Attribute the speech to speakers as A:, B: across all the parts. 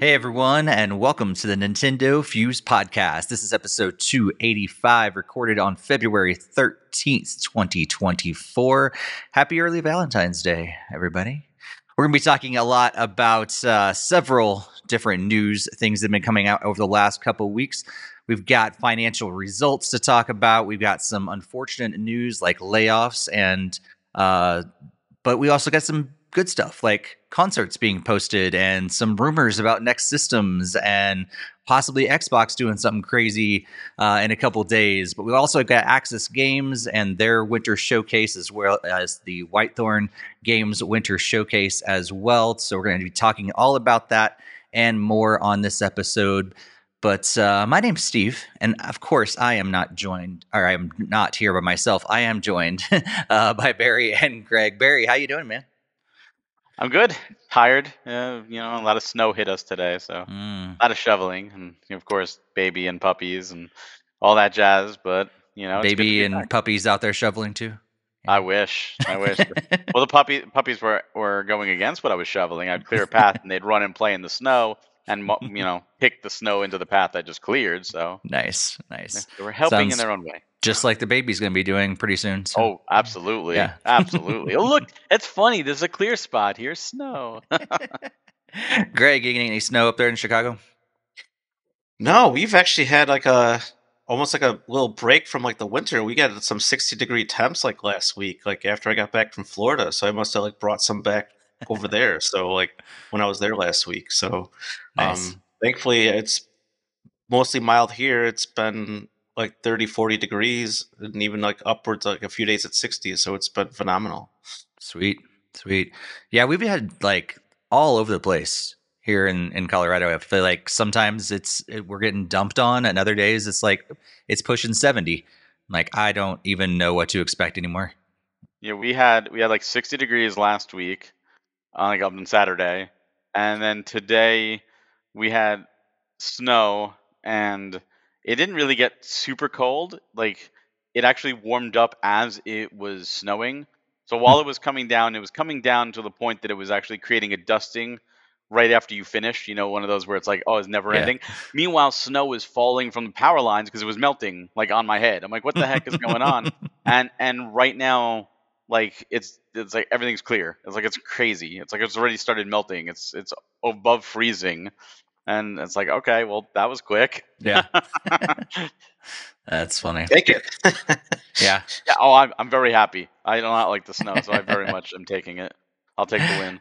A: Hey everyone, and welcome to the Nintendo Fuse podcast. This is episode 285, recorded on February 13th, 2024. Happy early Valentine's Day, everybody. We're going to be talking a lot about uh, several different news things that have been coming out over the last couple weeks. We've got financial results to talk about. We've got some unfortunate news like layoffs, and uh, but we also got some good stuff like concerts being posted and some rumors about next systems and possibly Xbox doing something crazy uh, in a couple days. But we also got Aksys Games and their winter showcase as well as the Whitethorn Games winter showcase as well. So we're going to be talking all about that and more on this episode. But uh, my name's Steve, and of course, I am not joined, or I'm not here by myself. I am joined uh, by Barry and Greg. Barry, how you doing, man?
B: I'm good. Tired. Uh, you know, a lot of snow hit us today, so
A: Mm.
B: a lot of shoveling, and of course, baby and puppies and all that jazz. But you know, it's good to
A: Baby and
B: back.
A: puppies out there shoveling too.
B: I wish. I wish. well, the puppy puppies were were going against what I was shoveling. I'd clear a path, and they'd run and play in the snow, and you know, pick the snow into the path I just cleared. So
A: nice, nice.
B: they were helping in their own way.
A: Just like the baby's going to be doing pretty soon. So.
B: Oh, absolutely,
A: Yeah.
B: absolutely. Oh, look, it's funny. There's a clear spot here. Snow.
A: Greg, you getting any snow up there in Chicago?
C: No, we've actually had like a almost like a little break from like the winter. We got some 60 degree temps like last week, like after I got back from Florida. So I must have like brought some back over there. So like when I was there last week. So
A: Nice.
C: um thankfully it's mostly mild here. It's been like 30, 40 degrees and even like upwards like a few days at 60. So it's been phenomenal.
A: Sweet, sweet. Yeah, we've had like all over the place here in in Colorado. I feel like sometimes it's it, we're getting dumped on, and other days it's like it's pushing seventy. Like I don't even know what to expect anymore.
B: Yeah, we had we had like 60 degrees last week, on like up on Saturday, and then today we had snow, and it didn't really get super cold. Like it actually warmed up as it was snowing. So hmm. while it was coming down, it was coming down to the point that it was actually creating a dusting right after you finish. You know, one of those where it's like, oh, it's never
A: Yeah.
B: ending. Meanwhile, snow was falling from the power lines because it was melting like on my head. I'm like, what the heck is going on? and and right now like it's it's like everything's clear it's like it's crazy it's like it's already started melting it's it's above freezing and it's like okay well that was quick.
A: Yeah, that's funny.
C: Take it.
A: Yeah,
B: yeah oh I'm, I'm very happy. I do not like the snow so i very much am taking it. I'll take the win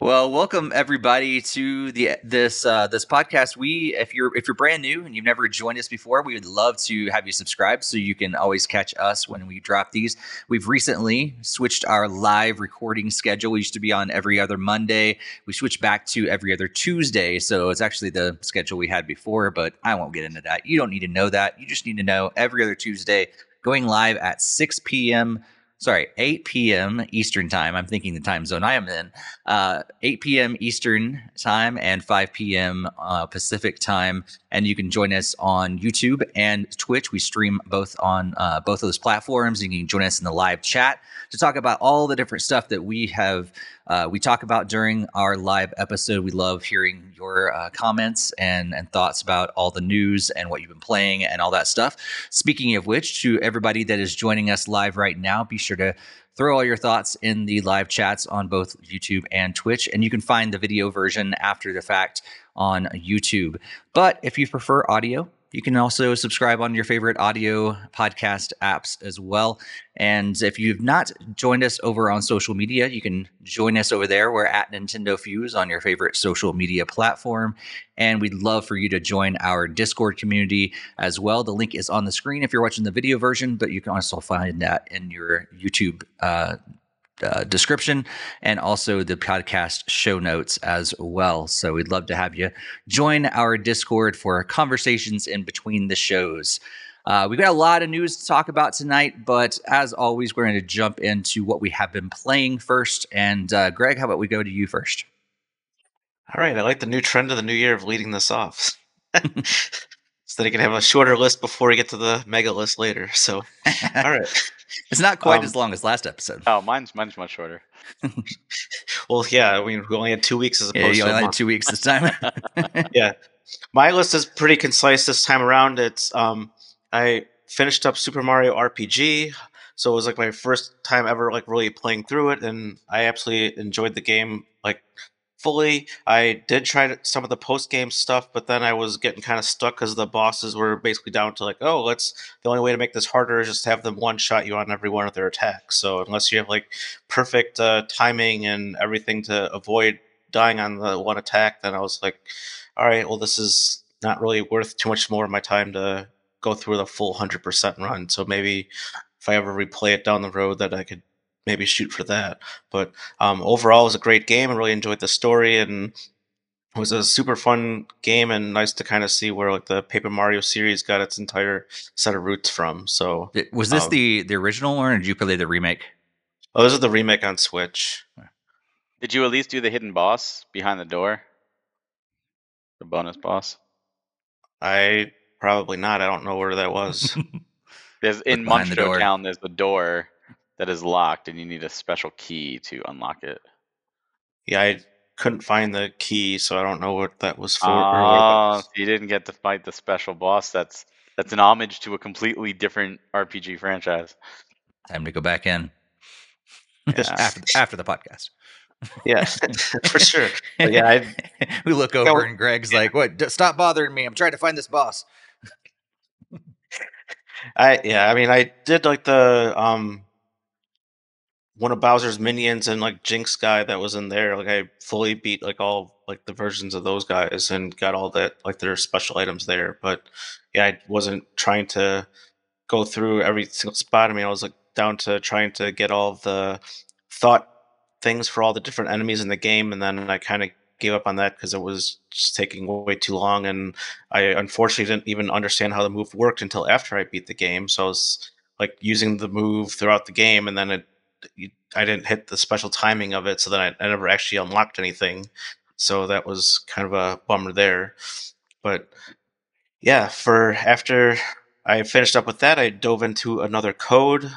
A: Well, welcome everybody to the this uh, this podcast. We, if you're if you're brand new and you've never joined us before, we would love to have you subscribe so you can always catch us when we drop these. We've recently switched our live recording schedule. We used to be on every other Monday. We switched back to every other Tuesday, so it's actually the schedule we had before. But I won't get into that. You don't need to know that. You just need to know every other Tuesday going live at 6 p.m. Sorry, 8 p.m. Eastern time. I'm thinking the time zone I am in uh, 8 p.m. Eastern time and 5 p.m. Uh, Pacific time. And you can join us on YouTube and Twitch. We stream both on uh, both of those platforms. You can join us in the live chat to talk about all the different stuff that we have. Uh, we talk about during our live episode. We love hearing your uh, comments and, and thoughts about all the news and what you've been playing and all that stuff. Speaking of which, to everybody that is joining us live right now, be sure to throw all your thoughts in the live chats on both YouTube and Twitch. And you can find the video version after the fact on YouTube. But if you prefer audio, you can also subscribe on your favorite audio podcast apps as well. And if you've not joined us over on social media, you can join us over there. We're at Nintendo Fuse on your favorite social media platform. And we'd love for you to join our Discord community as well. The link is on the screen if you're watching the video version, but you can also find that in your YouTube uh, uh, description and also the podcast show notes as well. So we'd love to have you join our Discord for conversations in between the shows. Uh, we've got a lot of news to talk about tonight, but as always, we're going to jump into what we have been playing first. And uh, Greg, how about we go to you first?
C: All right, I like the new trend of the new year of leading this off. so that I can have a shorter list before we get to the mega list later. So, all right.
A: It's not quite
C: Um,
A: as long as last episode.
B: Oh, mine's mine's much shorter.
C: Well, yeah, I mean, we only had two weeks as
A: Yeah,
C: opposed
A: you
C: to
A: only had two weeks this time.
C: Yeah, my list is pretty concise this time around. It's um, I finished up Super Mario RPG, so it was like my first time ever like really playing through it, and I absolutely enjoyed the game like fully. I did try to- some of the post game stuff, but then I was getting kind of stuck because the bosses were basically down to like, oh, let's the only way to make this harder is just have them one shot you on every one of their attacks. So unless you have like perfect uh, timing and everything to avoid dying on the one attack, then I was like, all right, well, this is not really worth too much more of my time to go through the full 100% run. So maybe if I ever replay it down the road, that I could maybe shoot for that. But um, overall, it was a great game. I really enjoyed the story and it was a super fun game and nice to kind of see where like the Paper Mario series got its entire set of roots from. So,
A: was this
C: Um,
A: the the original one, or did you play the remake?
C: oh, this is the remake on Switch.
B: Did you at least do the hidden boss behind the door? The bonus boss.
C: I probably not. I don't know where that was.
B: There's in
A: behind the
B: Town. There's the door that is locked, and you need a special key to unlock it.
C: yeah, I couldn't find the key, so I don't know what that was for. or
B: Oh,
C: that
B: so you didn't get to fight the special boss. That's that's an homage to a completely different RPG franchise.
A: Time to go back in
C: Yeah.
A: after after the podcast.
C: Yeah, for sure. But yeah, I,
A: we look over and Greg's like, "What? D- Stop bothering me! I'm trying to find this boss."
C: I yeah, I mean, I did like the um one of Bowser's minions and like Jinx guy that was in there. Like I fully beat like all like the versions of those guys and got all that like their special items there. But yeah, I wasn't trying to go through every single spot. I mean, I was like down to trying to get all the thought things for all the different enemies in the game, and then I kind of gave up on that because it was just taking way too long and I unfortunately didn't even understand how the move worked until after I beat the game. So I was like using the move throughout the game, and then it, I didn't hit the special timing of it, so then I, I never actually unlocked anything. So that was kind of a bummer there. But yeah, for after I finished up with that, I dove into another code.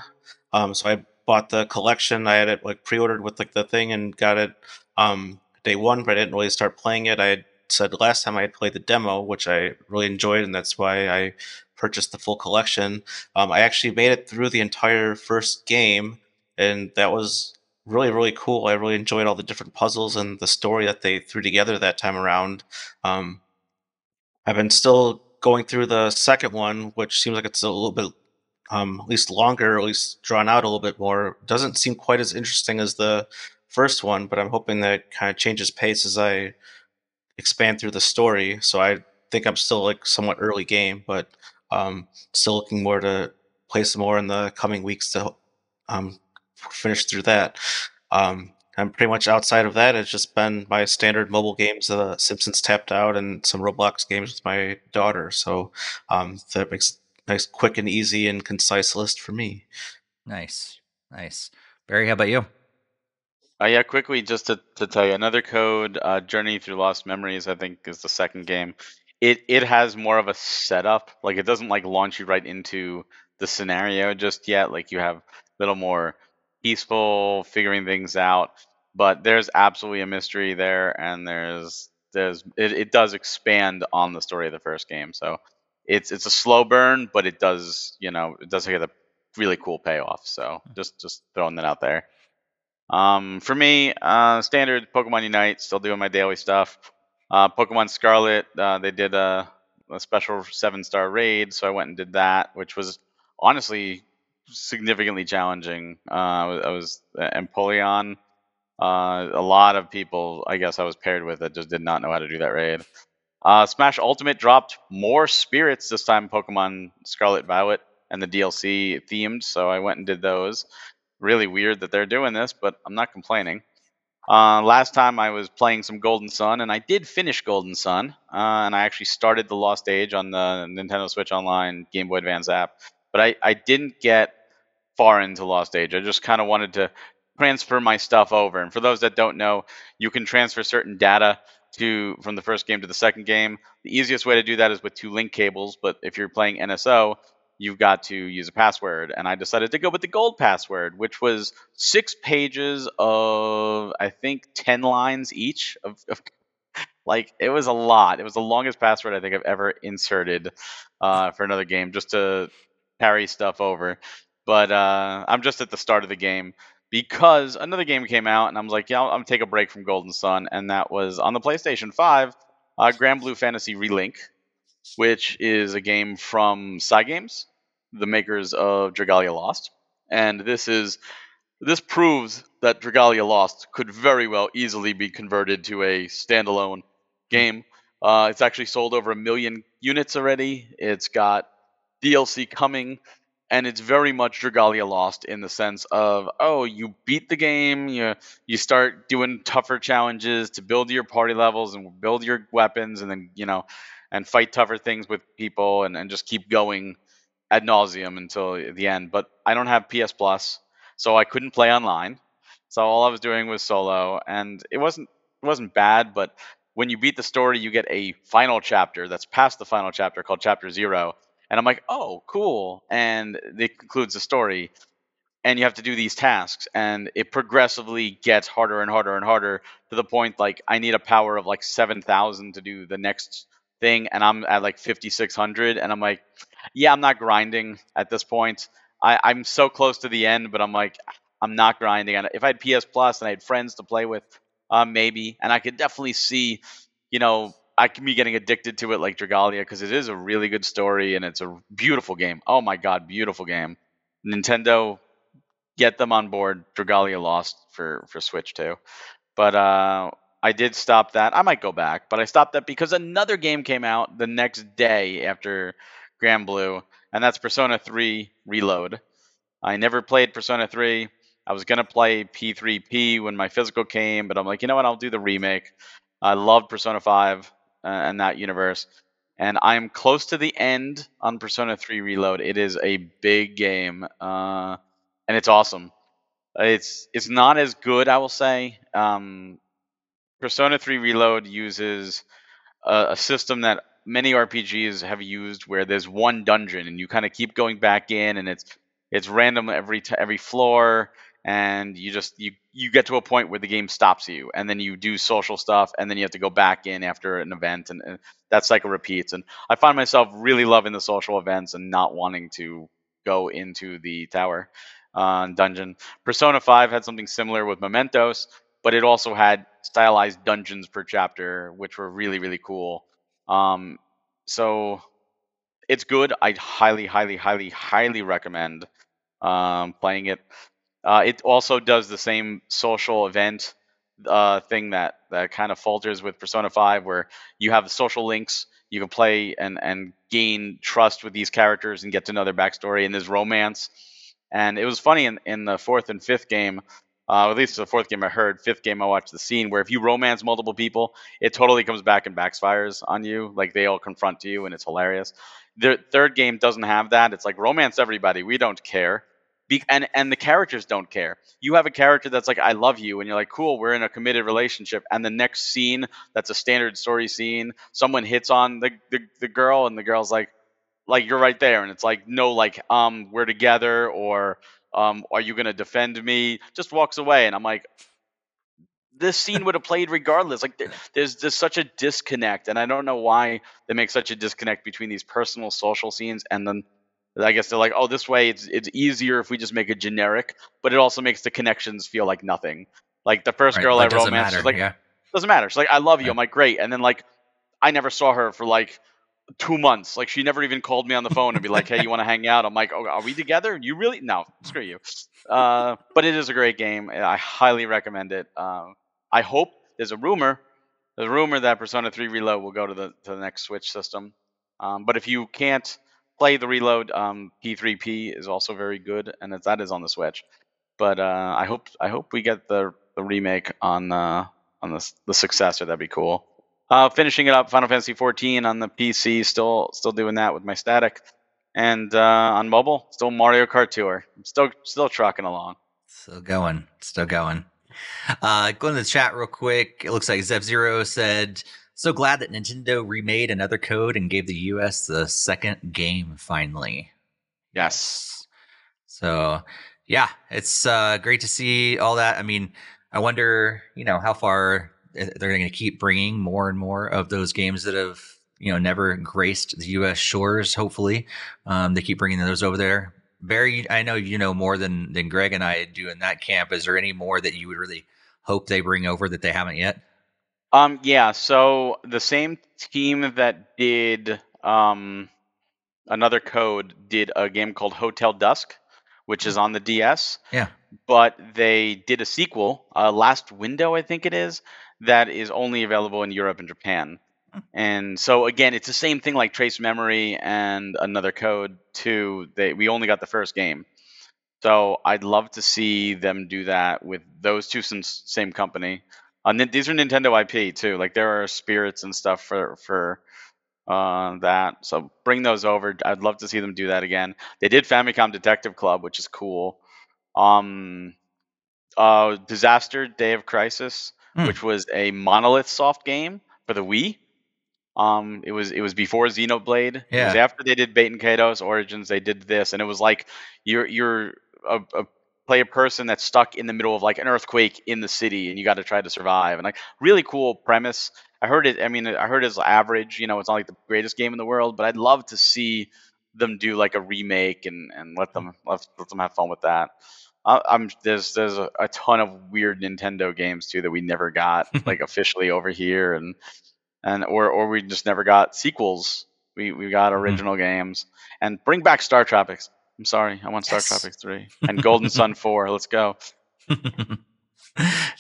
C: Um, so I bought the collection. I had it like pre-ordered with like the thing and got it um, day one, but I didn't really start playing it. I said last time I played the demo, which I really enjoyed, and that's why I purchased the full collection. Um, I actually made it through the entire first game, and that was really really cool. I really enjoyed all the different puzzles and the story that they threw together that time around. Um, I've been still going through the second one, which seems like it's a little bit um, at least longer, at least drawn out a little bit more. Doesn't seem quite as interesting as the first one, but I'm hoping that kind of changes pace as I expand through the story. So I think I'm still like somewhat early game, but um, still looking more to play some more in the coming weeks to um, finish through that. Um, I'm pretty much outside of that. It's just been my standard mobile games, uh, Simpsons Tapped Out, and some Roblox games with my daughter. So um, that makes nice, quick and easy and concise list for me.
A: Nice, nice. Barry, how about you?
B: Uh, yeah, quickly, just to, to tell you, another code, uh, Journey Through Lost Memories, I think is the second game. It it has more of a setup. Like it doesn't like launch you right into the scenario just yet. Like you have a little more peaceful figuring things out. But there's absolutely a mystery there, and there's there's it, it does expand on the story of the first game. So it's it's a slow burn, but it does you know it does get a really cool payoff. So just just throwing that out there. Um, for me, uh, standard Pokemon Unite, still doing my daily stuff. Uh, Pokemon Scarlet, uh, they did a, a special seven star raid, so I went and did that, which was honestly significantly challenging. Uh, I was, Empoleon. Uh, a lot of people, I guess, I was paired with that just did not know how to do that raid. Uh, Smash Ultimate dropped more spirits this time, Pokemon Scarlet Violet, and the DLC themed, so I went and did those really weird that they're doing this, but I'm not complaining. Uh, last time I was playing some Golden Sun, and I did finish Golden Sun, uh, and I actually started the Lost Age on the Nintendo Switch Online Game Boy Advance app, but I, I didn't get far into Lost Age. I just kind of wanted to transfer my stuff over. And for those that don't know, you can transfer certain data to from the first game to the second game. The easiest way to do that is with two link cables, but if you're playing NSO, you've got to use a password. And I decided to go with the gold password, which was six pages of, I think, 10 lines each of, of like it was a lot. It was the longest password I think I've ever inserted uh, for another game just to carry stuff over. But uh, I'm just at the start of the game because another game came out, and I was like, yeah, I'm gonna take a break from Golden Sun, and that was on the PlayStation 5, uh, Granblue Fantasy Relink, which is a game from Cygames, the makers of Dragalia Lost, and this is this proves that Dragalia Lost could very well easily be converted to a standalone game. Uh, it's actually sold over a million units already. It's got DLC coming, and it's very much Dragalia Lost in the sense of oh, you beat the game, you you start doing tougher challenges to build your party levels and build your weapons, and then you know, and fight tougher things with people, and, and just keep going ad nauseum until the end. But I don't have PS Plus, so I couldn't play online. So all I was doing was solo, and it wasn't it wasn't bad, but when you beat the story, you get a final chapter that's past the final chapter called Chapter Zero, and I'm like, oh, cool. And it concludes the story. And you have to do these tasks, and it progressively gets harder and harder and harder to the point like I need a power of like 7,000 to do the next thing, and I'm at like 5,600. And I'm like, yeah, I'm not grinding at this point. I, I'm so close to the end, but I'm like, I'm not grinding. And if I had PS Plus and I had friends to play with, uh, maybe. And I could definitely see, you know, I can be getting addicted to it like Dragalia because it is a really good story and it's a beautiful game. Oh my god, beautiful game. Nintendo, get them on board. Dragalia Lost for for Switch too, but uh, I did stop that. I might go back, but I stopped that because another game came out the next day after Granblue, and that's Persona 3 Reload. I never played Persona 3. I was gonna play P3P when my physical came, but I'm like, you know what? I'll do the remake. I love Persona 5 uh, and that universe. And I'm close to the end on Persona 3 Reload. It is a big game, uh, and it's awesome. It's it's not as good, I will say. Um, Persona 3 Reload uses a, a system that many RPGs have used, where there's one dungeon and you kind of keep going back in, and it's it's random every t- every floor and you just you you get to a point where the game stops you and then you do social stuff and then you have to go back in after an event and, and that cycle repeats. And i find myself really loving the social events and not wanting to go into the tower uh, dungeon. Persona 5 had something similar with mementos but it also had stylized dungeons per chapter which were really really cool. Um, so it's good. I highly highly highly highly recommend um, playing it uh, it also does the same social event uh, thing that that kind of falters with Persona 5, where you have social links. You can play and and gain trust with these characters and get to know their backstory. And there's romance. And it was funny in, in the fourth and fifth game, uh, at least the fourth game I heard. Fifth game I watched the scene where if you romance multiple people, it totally comes back and backfires on you. Like they all confront you, and it's hilarious. The third game doesn't have that. It's like romance everybody. We don't care. Be- and and the characters don't care. You have a character that's like, "I love you," and you're like, "Cool, we're in a committed relationship." And the next scene, that's a standard story scene. Someone hits on the the, the girl, and the girl's like, "Like you're right there," and it's like, "No, like um, we're together," or um, "Are you gonna defend me?" Just walks away, and I'm like, this scene would have played regardless. Like there's just such a disconnect, and I don't know why they make such a disconnect between these personal social scenes and then I guess they're like, oh, this way it's it's easier if we just make it generic, but it also makes the connections feel like nothing. Like the first
A: Right,
B: girl I romanced,
A: matter,
B: like,
A: yeah.
B: doesn't matter. She's like, I love you.
A: Right.
B: I'm like, great. And then like, I never saw her for like two months. Like she never even called me on the phone and be like, hey, you want to hang out? I'm like, oh, are we together? You really? No, screw you. Uh, but it is a great game. I highly recommend it. Um, I hope there's a rumor. There's a rumor that Persona 3 Reload will go to the to the next Switch system. Um, but if you can't play the Reload, um, P3P is also very good, and that is on the Switch. But uh, I hope I hope we get the the remake on uh, on the the successor. That'd be cool. Uh, finishing it up, Final Fantasy 14 on the PC, still still doing that with my static, and uh, on mobile, still Mario Kart Tour. I'm still still trucking along.
A: Still going. Still going. Uh, going to the chat real quick. It looks like Zev Zero said, "So glad that Nintendo remade another code and gave the U.S. the second game finally."
B: Yes.
A: So yeah, it's uh, great to see all that. I mean, I wonder, you know, how far they're going to keep bringing more and more of those games that have, you know, never graced the U.S. shores. Hopefully, um, they keep bringing those over there. Barry, I know you know more than than Greg and I do in that camp. Is there any more that you would really hope they bring over that they haven't yet?
B: Um, yeah. So the same team that did um, another code did a game called Hotel Dusk, which is on the DS.
A: Yeah.
B: But they did a sequel, uh, Last Window, I think it is, that is only available in Europe and Japan.
A: Hmm.
B: And so again, it's the same thing like Trace Memory and another code too. They we only got the first game. So I'd love to see them do that with those two since same company. Uh, these are Nintendo IP too. Like there are spirits and stuff for for uh, that. So bring those over. I'd love to see them do that again. They did Famicom Detective Club, which is cool. Um, uh, Disaster Day of Crisis,
A: Hmm.
B: which was a Monolith soft game for the Wii. Um, it was it was before Xenoblade. It was
A: Yeah.
B: after they did Baten Kaitos Origins. They did this, and it was like you're you're a, a play a person that's stuck in the middle of like an earthquake in the city, and you got to try to survive. And like really cool premise. I heard it. I mean, I heard it's average. You know, it's not like the greatest game in the world, but I'd love to see them do like a remake and and let them let, let them have fun with that. I, I'm there's there's a, a ton of weird Nintendo games too that we never got like officially over here, and and or or we just never got sequels. We we got
A: Mhm.
B: original games and bring back StarTropics. I'm sorry, I want Star
A: Yes.
B: Tropics three and Golden Sun four. Let's go.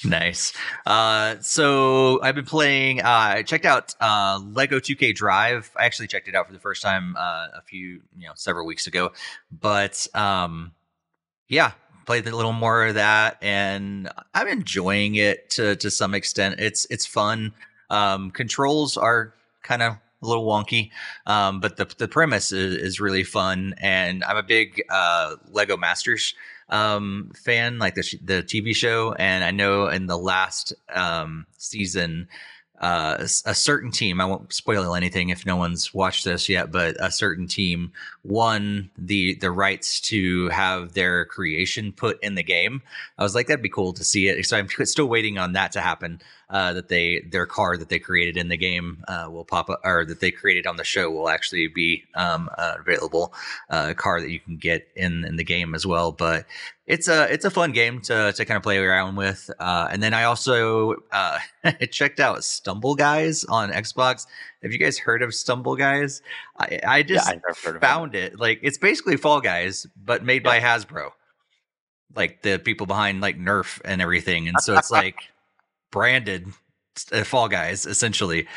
A: nice. Uh, so I've been playing. Uh, I checked out uh, Lego 2K Drive. I actually checked it out for the first time uh, a few, you know, several weeks ago. But um, yeah, played a little more of that, and I'm enjoying it to to some extent. It's it's fun. Um, controls are kind of a little wonky, um, but the the premise is, is really fun, and I'm a big uh, Lego Masters um fan like the the TV show and I know in the last um season uh a certain team I won't spoil anything if no one's watched this yet but a certain team won the the rights to have their creation put in the game I was like that'd be cool to see it so I'm still waiting on that to happen uh that they their car that they created in the game uh will pop up or that they created on the show will actually be um uh, available uh car that you can get in in the game as well but it's a it's a fun game to to kind of play around with. Uh, and then I also uh, checked out Stumble Guys on Xbox. Have you guys heard of Stumble Guys? I, I just
B: heard of it.
A: found it. Like it's basically Fall Guys, but made by Hasbro, like the people behind like Nerf and everything. And so it's like branded uh, Fall Guys essentially,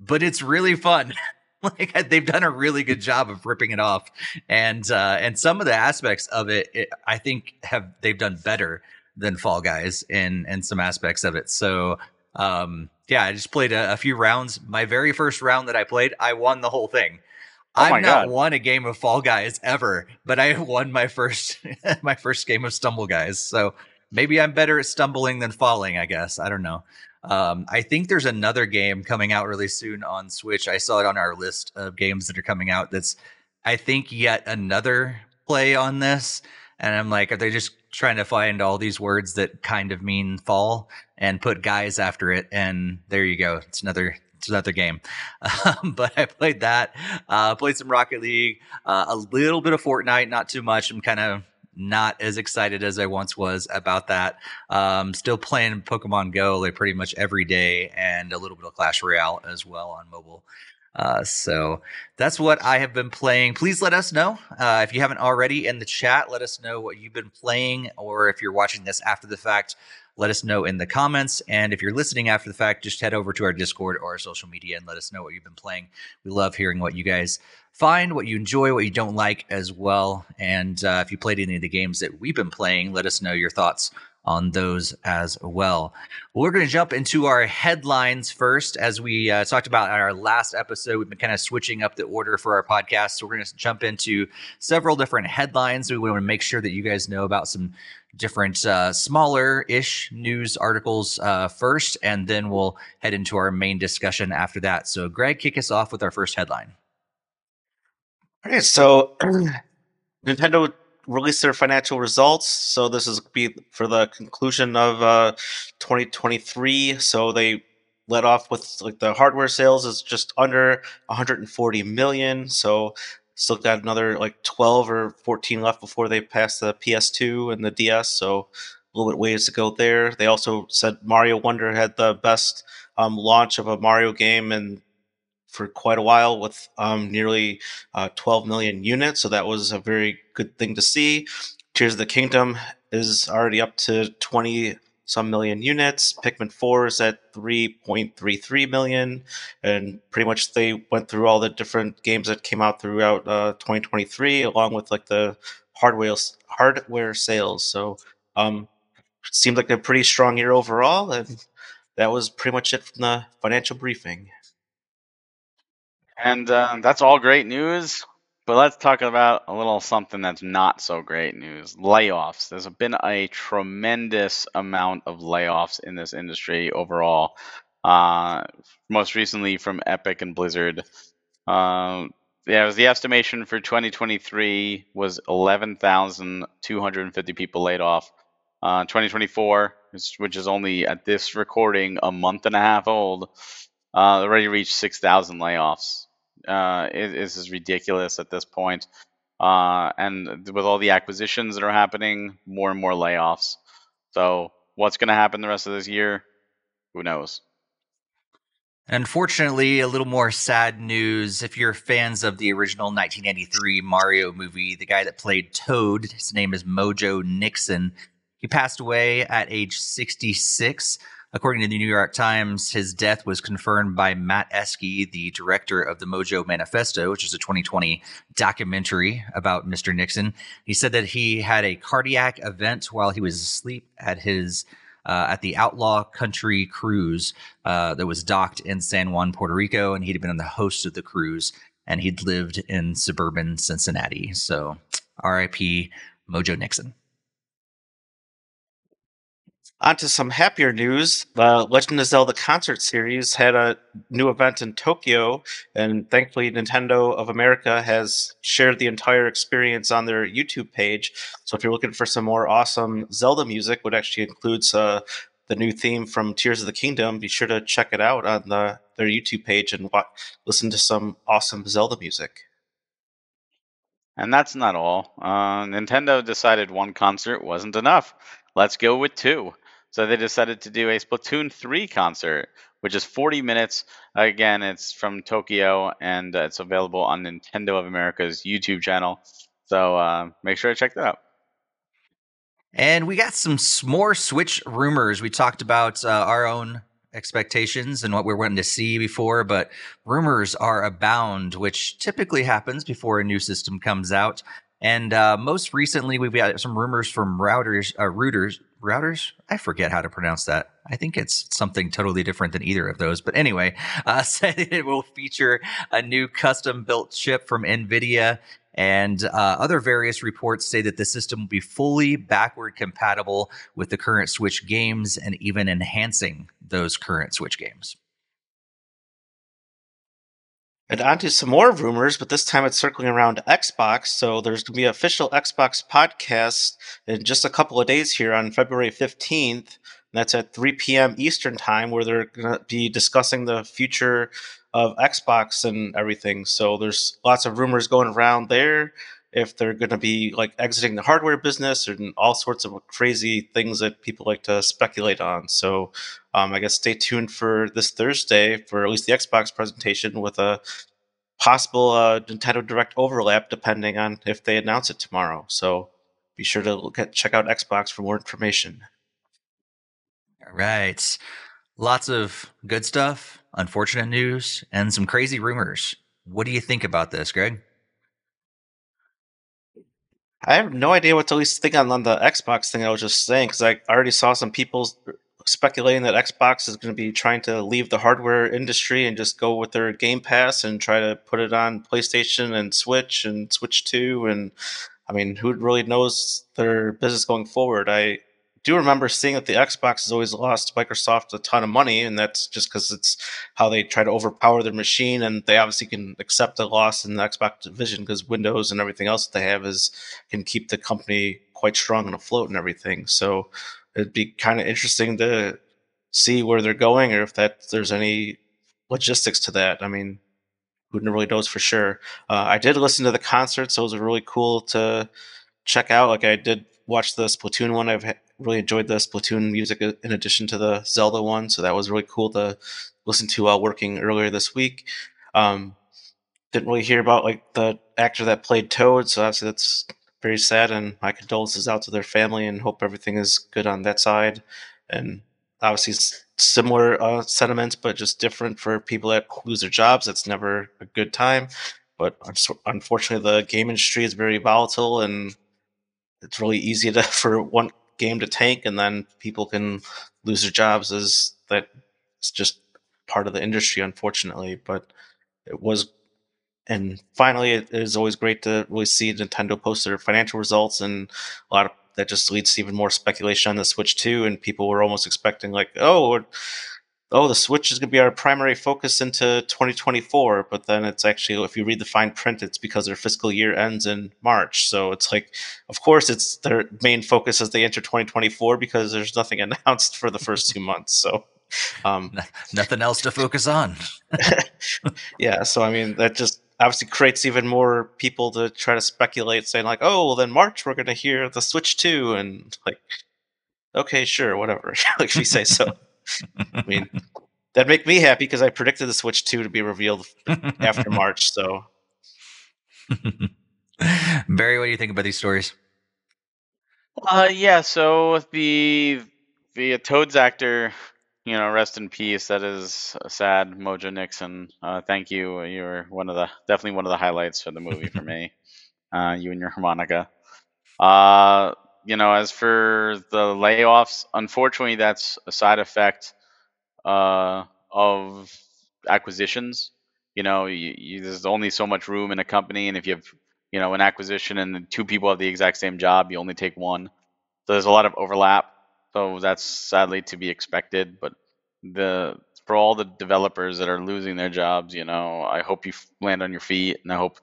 A: but it's really fun. like they've done a really good job of ripping it off, and uh, and some of the aspects of it, it, I think have they've done better than Fall Guys in in some aspects of it. So um, yeah, I just played a, a few rounds. My very first round that I played, I won the whole thing.
B: Oh
A: I've not
B: God.
A: won a game of Fall Guys ever, but I won my first my first game of Stumble Guys. So maybe I'm better at stumbling than falling. I guess I don't know. Um, I think there's another game coming out really soon on Switch. I saw it on our list of games that are coming out. That's I think yet another play on this, and I'm like, are they just trying to find all these words that kind of mean fall and put guys after it? And there you go. It's another it's another game. Um, but I played that. Uh, played some Rocket League, uh, a little bit of Fortnite, not too much. I'm kind of not as excited as I once was about that. Um, still playing Pokemon Go like pretty much every day, and a little bit of Clash Royale as well on mobile. Uh, so that's what I have been playing. Please let us know uh, if you haven't already in the chat. Let us know what you've been playing, or if you're watching this after the fact, let us know in the comments. And if you're listening after the fact, just head over to our Discord or our social media and let us know what you've been playing. We love hearing what you guys find, what you enjoy, what you don't like as well. And uh, if you played any of the games that we've been playing, let us know your thoughts on those as well. We're going to jump into our headlines first. As we uh, talked about in our last episode, we've been kind of switching up the order for our podcast. So we're going to jump into several different headlines. We want to make sure that you guys know about some different uh, smaller ish news articles uh, first, and then we'll head into our main discussion after that. So, Greg, kick us off with our first headline.
C: All right, so Nintendo released their financial results. So this is be for the conclusion of uh, 2023. So they let off with like the hardware sales is just under 140 million. So still got another like 12 or 14 left before they pass the PS2 and the DS. So a little bit ways to go there. They also said Mario Wonder had the best um, launch of a Mario game and for quite a while with um, nearly uh, 12 million units. So that was a very good thing to see. Tears of the Kingdom is already up to 20 some million units. Pikmin 4 is at 3.33 million. And pretty much they went through all the different games that came out throughout uh, 2023, along with like the hardware hardware sales. So um, seemed like a pretty strong year overall. And that was pretty much it from the financial briefing.
B: And uh, that's all great news. But let's talk about a little something that's not so great news layoffs. There's been a tremendous amount of layoffs in this industry overall. Uh, most recently from Epic and Blizzard. Uh, yeah, it was the estimation for 2023 was 11,250 people laid off. Uh, 2024, which is only at this recording a month and a half old, uh, already reached 6,000 layoffs. Uh, this is ridiculous at this point. Uh, and with all the acquisitions that are happening, more and more layoffs. So, what's going to happen the rest of this year? Who knows?
A: Unfortunately, a little more sad news. If you're fans of the original 1993 Mario movie, the guy that played Toad, his name is Mojo Nixon. He passed away at age 66. According to the New York Times, his death was confirmed by Matt Eskey, the director of the Mojo Manifesto, which is a 2020 documentary about Mr. Nixon. He said that he had a cardiac event while he was asleep at his uh, at the Outlaw Country cruise uh, that was docked in San Juan, Puerto Rico, and he'd been on the host of the cruise, and he'd lived in suburban Cincinnati. So, R.I.P. Mojo Nixon.
C: On to some happier news. The Legend of Zelda concert series had a new event in Tokyo, and thankfully, Nintendo of America has shared the entire experience on their YouTube page. So, if you're looking for some more awesome Zelda music, which actually includes uh, the new theme from Tears of the Kingdom, be sure to check it out on the, their YouTube page and watch, listen to some awesome Zelda music.
B: And that's not all. Uh, Nintendo decided one concert wasn't enough. Let's go with two. So they decided to do a Splatoon 3 concert, which is 40 minutes. Again, it's from Tokyo and uh, it's available on Nintendo of America's YouTube channel. So uh, make sure to check that out.
A: And we got some more Switch rumors. We talked about uh, our own expectations and what we're wanting to see before, but rumors are abound, which typically happens before a new system comes out. And uh, most recently, we've got some rumors from routers, uh, routers, routers. I forget how to pronounce that. I think it's something totally different than either of those. But anyway, uh, said it will feature a new custom built chip from NVIDIA. And uh, other various reports say that the system will be fully backward compatible with the current Switch games and even enhancing those current Switch games.
C: And on to some more rumors, but this time it's circling around Xbox. So there's going to be an official Xbox podcast in just a couple of days here on February 15th. That's at 3 p.m. Eastern Time, where they're going to be discussing the future of Xbox and everything. So there's lots of rumors going around there if they're going to be like exiting the hardware business and all sorts of crazy things that people like to speculate on. So um, I guess stay tuned for this Thursday for at least the Xbox presentation with a possible uh, Nintendo Direct overlap, depending on if they announce it tomorrow. So be sure to look at check out Xbox for more information.
A: All right, lots of good stuff, unfortunate news, and some crazy rumors. What do you think about this, Greg?
C: I have no idea what to least think on, on the Xbox thing I was just saying because I already saw some people speculating that Xbox is going to be trying to leave the hardware industry and just go with their Game Pass and try to put it on PlayStation and Switch and Switch 2. And I mean, who really knows their business going forward? I do remember seeing that the Xbox has always lost Microsoft a ton of money, and that's just because it's how they try to overpower their machine, and they obviously can accept a loss in the Xbox division because Windows and everything else that they have is can keep the company quite strong and afloat and everything. So it'd be kind of interesting to see where they're going or if that there's any logistics to that. I mean, who really knows for sure? Uh, I did listen to the concert, so it was really cool to check out. Like I did watch the Splatoon one. I've really enjoyed the Splatoon music in addition to the Zelda one, so that was really cool to listen to while working earlier this week. Um, didn't really hear about like the actor that played Toad, so obviously that's very sad. And my condolences out to their family, and hope everything is good on that side. And obviously similar uh, sentiments, but just different for people that lose their jobs. That's never a good time. But unfortunately, the game industry is very volatile, and it's really easy to for one game to tank, and then people can lose their jobs. Is that it's just part of the industry, unfortunately. But it was, and finally, it is always great to really see Nintendo post their financial results, and a lot of that just leads to even more speculation on the Switch 2. And people were almost expecting, like, oh, oh, the Switch is going to be our primary focus into 2024. But then it's actually, if you read the fine print, it's because their fiscal year ends in March. So it's like, of course, it's their main focus as they enter 2024 because there's nothing announced for the first two months. So.
A: Um, nothing else to focus on.
C: yeah, so I mean that just obviously creates even more people to try to speculate, saying like, "Oh, well, then March we're going to hear the Switch 2," and like, okay, sure, whatever, like if you say so. I mean, that'd make me happy because I predicted the Switch 2 to be revealed after March. So,
A: Barry, what do you think about these stories?
B: Uh, yeah. So the the Toads actor you know, rest in peace. That is sad, Mojo Nixon. Uh, thank you. You're one of the definitely one of the highlights of the movie for me. Uh, you and your harmonica. Uh, you know, as for the layoffs, unfortunately, that's a side effect uh, of acquisitions. You know, you, you, there's only so much room in a company, and if you have, you know, an acquisition and two people have the exact same job, you only take one. So there's a lot of overlap so that's sadly to be expected. But the for all the developers that are losing their jobs, you know, I hope you land on your feet, and I hope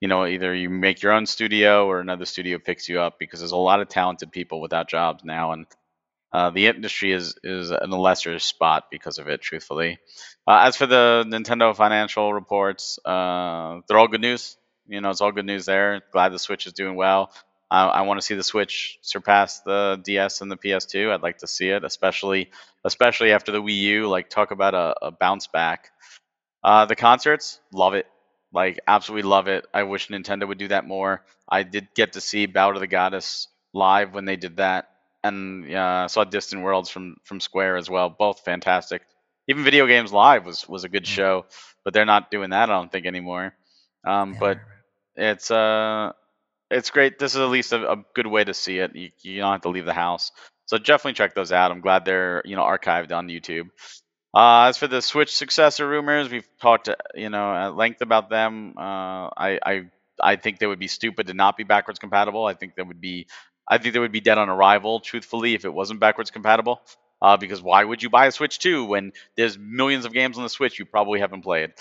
B: you know either you make your own studio or another studio picks you up because there's a lot of talented people without jobs now, and uh, the industry is is in a lesser spot because of it. Truthfully, uh, as for the Nintendo financial reports, uh, they're all good news. You know, it's all good news there. Glad the Switch is doing well. I, I want to see the Switch surpass the DS and the PS2. I'd like to see it, especially especially after the Wii U. Like talk about a, a bounce back. Uh, the concerts, love it. Like absolutely love it. I wish Nintendo would do that more. I did get to see Bow to the Goddess live when they did that, and uh, saw Distant Worlds from from Square as well. Both fantastic. Even video games live was was a good mm. show, but they're not doing that. I don't think anymore. Um, yeah. But it's uh it's great. This is at least a, a good way to see it. You, you, don't have to leave the house. So definitely check those out. I'm glad they're you know archived on YouTube. Uh, as for the Switch successor rumors, we've talked you know at length about them. Uh, I, I I think they would be stupid to not be backwards compatible. I think they would be I think they would be dead on arrival, truthfully, if it wasn't backwards compatible. Uh, because why would you buy a Switch 2 when there's millions of games on the Switch you probably haven't played?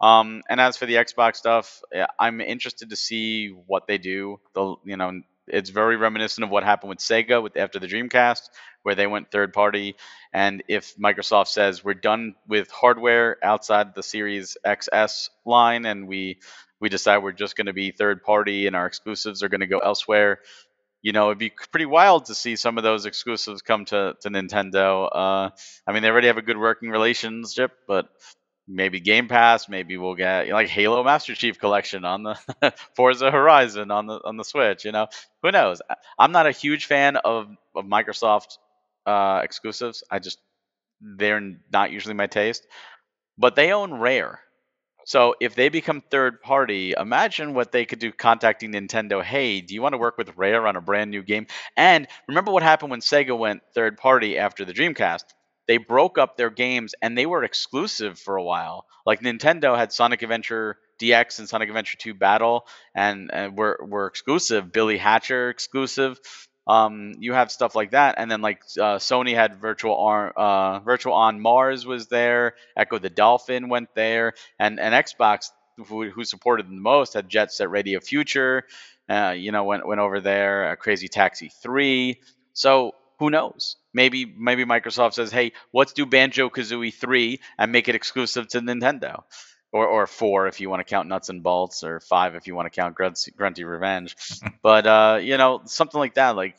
B: Um, and as for the Xbox stuff, I'm interested to see what they do. The you know it's very reminiscent of what happened with Sega with after the Dreamcast, where they went third party. And if Microsoft says we're done with hardware outside the Series XS line, and we we decide we're just going to be third party and our exclusives are going to go elsewhere, you know, it'd be pretty wild to see some of those exclusives come to, to Nintendo. Uh, I mean, they already have a good working relationship, but maybe Game Pass. Maybe we'll get like Halo Master Chief Collection on the Forza Horizon on the on the Switch. You know, who knows? I'm not a huge fan of of Microsoft uh, exclusives. I just they're not usually my taste. But they own Rare. So if they become third party, imagine what they could do contacting Nintendo. Hey, do you want to work with Rare on a brand new game? And remember what happened when Sega went third party after the Dreamcast? They broke up their games and they were exclusive for a while. Like Nintendo had Sonic Adventure DX and Sonic Adventure 2 Battle and, and were, were exclusive. Billy Hatcher exclusive. Um, you have stuff like that, and then like uh, Sony had virtual Ar- uh, virtual on Mars was there. Ecco the Dolphin went there, and and Xbox, who, who supported the most, had Jet Set Radio Future. Uh, you know, went went over there. Uh, Crazy Taxi Three. So who knows? Maybe maybe Microsoft says, "Hey, let's do Banjo Kazooie three and make it exclusive to Nintendo." Or, or four if you want to count nuts and bolts, or five if you want to count grunty, grunty revenge. but uh, you know, something like that, like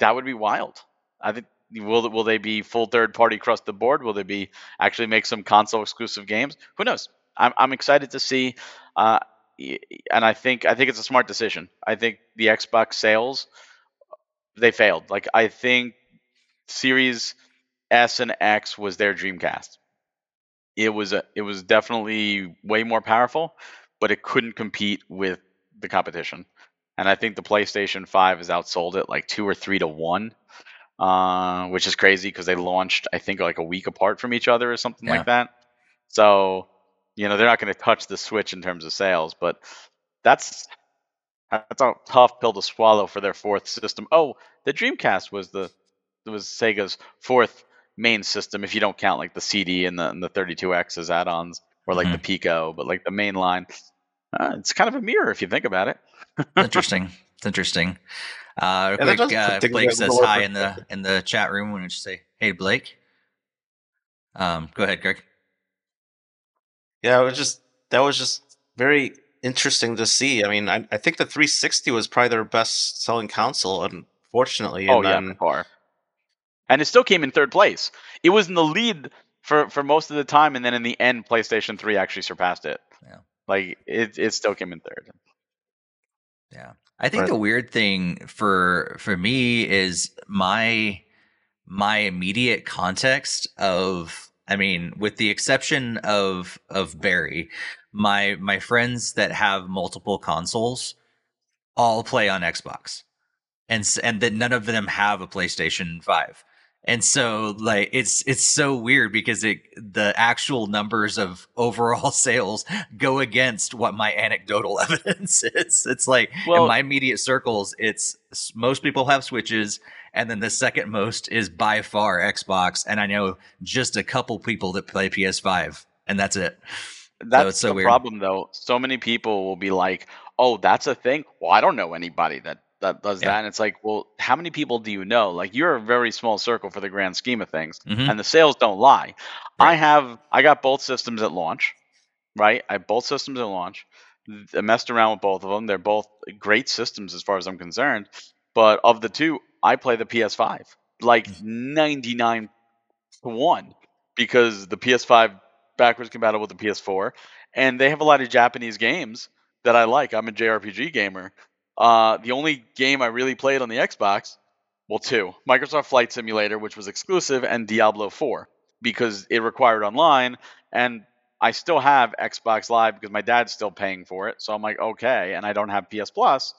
B: that would be wild. I think will will they be full third party across the board? Will they be actually make some console exclusive games? Who knows? I'm I'm excited to see, uh, and I think I think it's a smart decision. I think the Xbox sales they failed. Like I think Series S and X was their Dreamcast. It was a, it was definitely way more powerful, but it couldn't compete with the competition. And I think the PlayStation 5 has outsold it like two or three to one, uh, which is crazy because they launched, I think, like a week apart from each other or something
A: Yeah.
B: like that. So, you know, they're not going to touch the Switch in terms of sales, but that's that's a tough pill to swallow for their fourth system. Oh, the Dreamcast was the was Sega's fourth main system if you don't count like the CD and the and the 32X as add-ons or like the Pico, but like the main line. Uh, it's kind of a mirror if you think about it.
A: interesting. It's interesting. Uh,
C: Yeah,
A: quick, uh, Blake says hi in the in the chat room. Why don't you say, "Hey, Blake"? Um, go ahead, Greg.
C: Yeah, it was just that was just very interesting to see. I mean, I, I think the 360 was probably their best selling console, unfortunately.
B: Oh
C: and
B: yeah,
C: then,
B: by far. And it still came in third place. It was in the lead for for most of the time, and then in the end, PlayStation 3 actually surpassed it.
A: Yeah.
B: Like it, it still came in third.
A: Yeah. I think
C: Right.
A: the weird thing for for me is my my immediate context of I mean, with the exception of of Barry, my my friends that have multiple consoles all play on Xbox. And and that none of them have a PlayStation 5. And so like it's it's so weird because it the actual numbers of overall sales go against what my anecdotal evidence is. It's like
B: Well-
A: in my immediate circles, it's most people have switches, and then the second most is by far Xbox, and I know just a couple people that play PS5, and that's it.
B: That's
A: so
B: the
A: weird.
B: problem, though. So many people will be like, "Oh, that's a thing." Well, I don't know anybody that that does
A: Yeah.
B: that. And it's like, well, how many people do you know? Like, you're a very small circle for the grand scheme of things,
A: Mhm.
B: and the sales don't lie. I have, I got both systems at launch, right? I have both systems at launch. I messed around with both of them. They're both great systems as far as I'm concerned. But of the two, I play the PS5 like 99 to 1 because the PS5 backwards compatible with the PS4 and they have a lot of Japanese games that I like. I'm a JRPG gamer. Uh, the only game I really played on the Xbox, well, two Microsoft Flight Simulator, which was exclusive, and Diablo 4 because it required online. And I still have Xbox Live because my dad's still paying for it. So I'm like, okay. And I don't have PS Plus.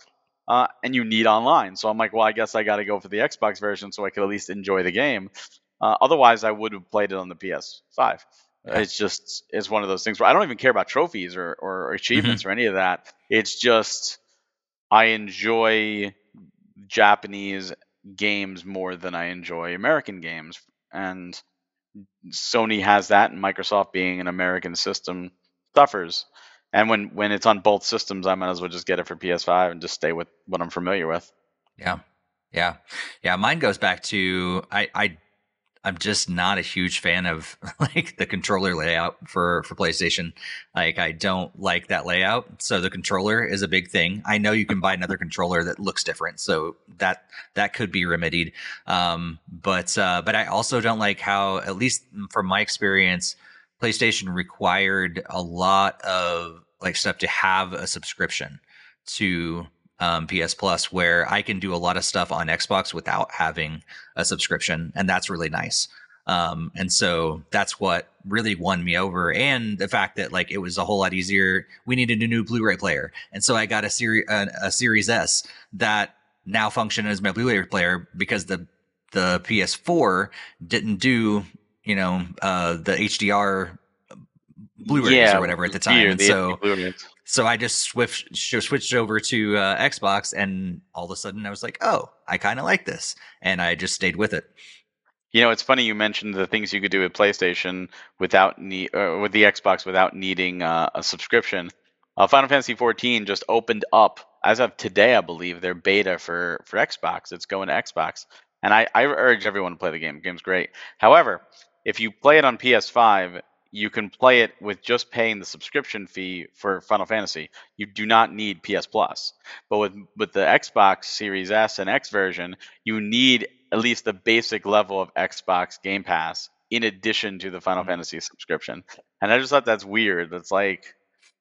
B: Uh, and you need online. So I'm like, well, I guess I got to go for the Xbox version so I could at least enjoy the game. Uh, otherwise, I would have played it on the PS5.
A: Yeah.
B: It's just it's one of those things where I don't even care about trophies or, or achievements mm-hmm. or any of that. It's just I enjoy Japanese games more than I enjoy American games, and Sony has that, and Microsoft being an American system suffers. And when when it's on both systems, I might as well just get it for PS5 and just stay with what I'm familiar with.
A: Yeah. Yeah. Yeah. Mine goes back to I, I I'm just not a huge fan of like the controller layout for for PlayStation. Like I don't like that layout. So the controller is a big thing. I know you can buy another controller that looks different, so that that could be remedied. Um, but uh, but I also don't like how, at least from my experience, PlayStation required a lot of like stuff to have a subscription to um, PS Plus, where I can do a lot of stuff on Xbox without having a subscription, and that's really nice. Um, and so that's what really won me over, and the fact that like it was a whole lot easier. We needed a new Blu-ray player, and so I got a series a, a Series S that now function as my Blu-ray player because the the PS4 didn't do you know uh, the HDR Blu-rays
B: Yeah,
A: or whatever at the time, and
B: the
A: so. So I just switched switched over to uh, Xbox, and all of a sudden I was like, "Oh, I kind of like this," and I just stayed with it.
B: You know, it's funny you mentioned the things you could do with PlayStation without uh, with the Xbox without needing uh, a subscription. Uh, Final Fantasy 14 just opened up as of today, I believe, their beta for for Xbox. It's going to Xbox, and I, I urge everyone to play the game. The game's great. However, if you play it on PS5, you can play it with just paying the subscription fee for Final Fantasy. You do not need PS Plus. But with with the Xbox Series S and X version, you need at least the basic level of Xbox Game Pass in addition to the Final mm-hmm. Fantasy subscription. And I just thought that's weird. That's like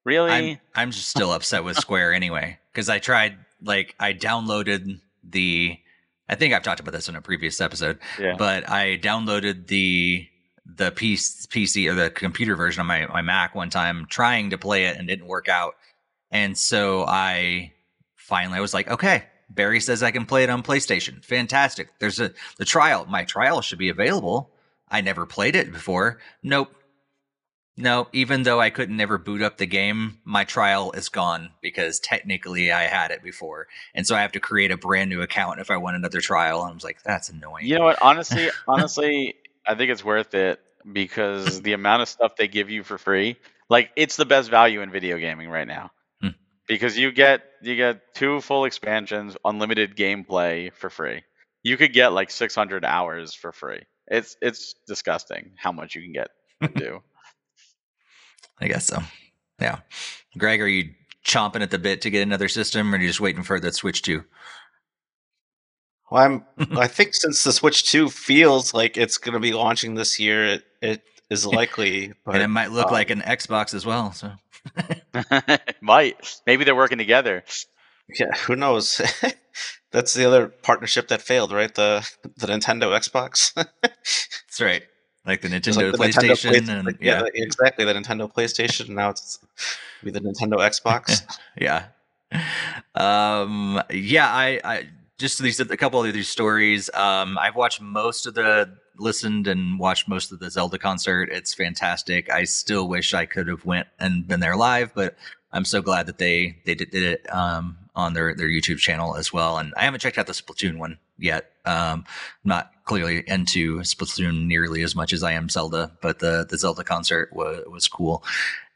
B: really
A: I'm, I'm just still upset with Square anyway cuz I tried like I downloaded the I think I've talked about this in a previous episode, yeah. but I downloaded the the PC or the computer version of my, my Mac one time trying to play it and didn't work out. And so I finally I was like, okay, Barry says I can play it on PlayStation. Fantastic. There's a the trial. My trial should be available. I never played it before. Nope. No, even though I couldn't never boot up the game, my trial is gone because technically I had it before. And so I have to create a brand new account if I want another trial. And I was like, that's annoying.
B: You know what? Honestly, honestly, I think it's worth it because the amount of stuff they give you for free, like it's the best value in video gaming right now. Hmm. Because you get you get two full expansions, unlimited gameplay for free. You could get like 600 hours for free. It's it's disgusting how much you can get to do.
A: I guess so. Yeah. Greg, are you chomping at the bit to get another system or are you just waiting for the Switch 2?
C: Well, I'm. I think since the Switch Two feels like it's going to be launching this year, it, it is likely.
A: But, and it might look um, like an Xbox as well. So
B: might. Maybe they're working together.
C: Yeah, who knows? That's the other partnership that failed, right? The the Nintendo Xbox.
A: That's right. Like the Nintendo like the PlayStation, Nintendo and
C: like, yeah. yeah, exactly. The Nintendo PlayStation. Now it's be the Nintendo Xbox.
A: yeah. Um. Yeah. I. I just these a couple of these stories. Um, I've watched most of the listened and watched most of the Zelda concert. It's fantastic. I still wish I could have went and been there live, but I'm so glad that they they did, did it um, on their their YouTube channel as well. And I haven't checked out the Splatoon one yet. Um, I'm not clearly into Splatoon nearly as much as I am Zelda, but the the Zelda concert was was cool,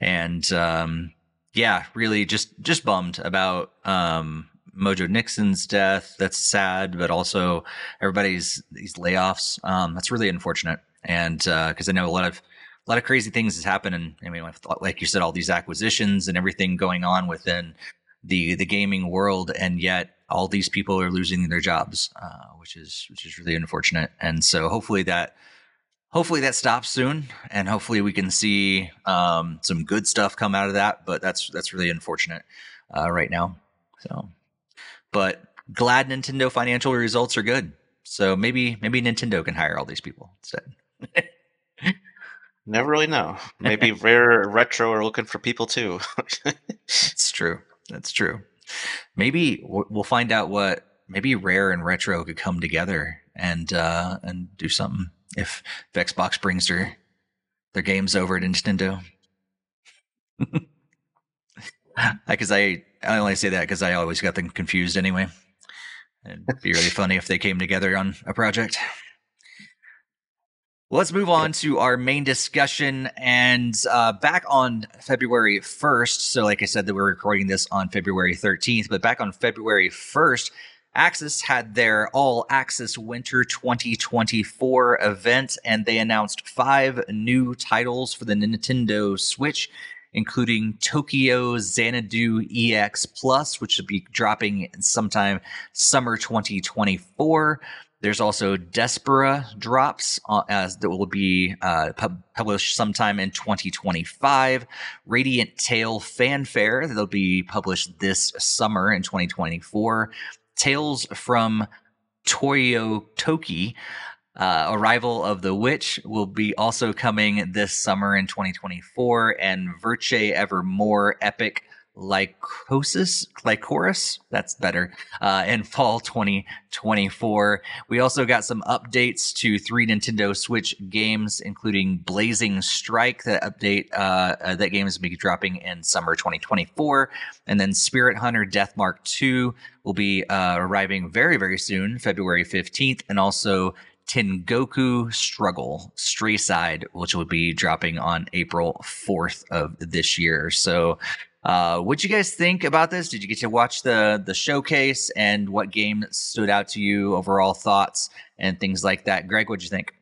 A: and um, yeah, really just just bummed about um, Mojo Nixon's death. That's sad, but also everybody's these layoffs. Um, that's really unfortunate, and because uh, I know a lot of a lot of crazy things has happened, and I mean, like you said, all these acquisitions and everything going on within the the gaming world, and yet all these people are losing their jobs, uh, which is which is really unfortunate. And so hopefully that hopefully that stops soon, and hopefully we can see um, some good stuff come out of that. But that's that's really unfortunate uh, right now. So but glad Nintendo financial results are good. So maybe maybe Nintendo can hire all these people instead.
C: Never really know. Maybe Rare Retro are looking for people too.
A: That's true. That's true. Maybe we'll find out what maybe Rare and Retro could come together and uh, and do something if, if Xbox brings their their games over to Nintendo. Because I I only say that because I always got them confused anyway. It'd be really funny if they came together on a project. let's move on to our main discussion. And uh, back on February 1st, so like I said, that we're recording this on February 13th, but back on February 1st, Aksys had their All Aksys Winter 2024 event, and they announced five new titles for the Nintendo Switch including Tokyo Xanadu EX Plus, which will be dropping sometime summer 2024. There's also Despera drops uh, as that will be uh, pub- published sometime in 2025. Radiant Tale Fanfare that'll be published this summer in 2024. Tales from Toyo Toki uh, Arrival of the Witch will be also coming this summer in 2024, and Virche Evermore Epic Lycosis, Lycoris, that's better, uh, in fall 2024. We also got some updates to three Nintendo Switch games, including Blazing Strike. That update, uh, uh, that game is going to be dropping in summer 2024. And then Spirit Hunter Deathmark 2 will be uh, arriving very, very soon, February 15th. And also Tengoku Struggle Stray Side, which will be dropping on April 4th of this year. So, uh, what you guys think about this? Did you get to watch the the showcase and what game stood out to you? Overall thoughts and things like that. Greg, what'd you think?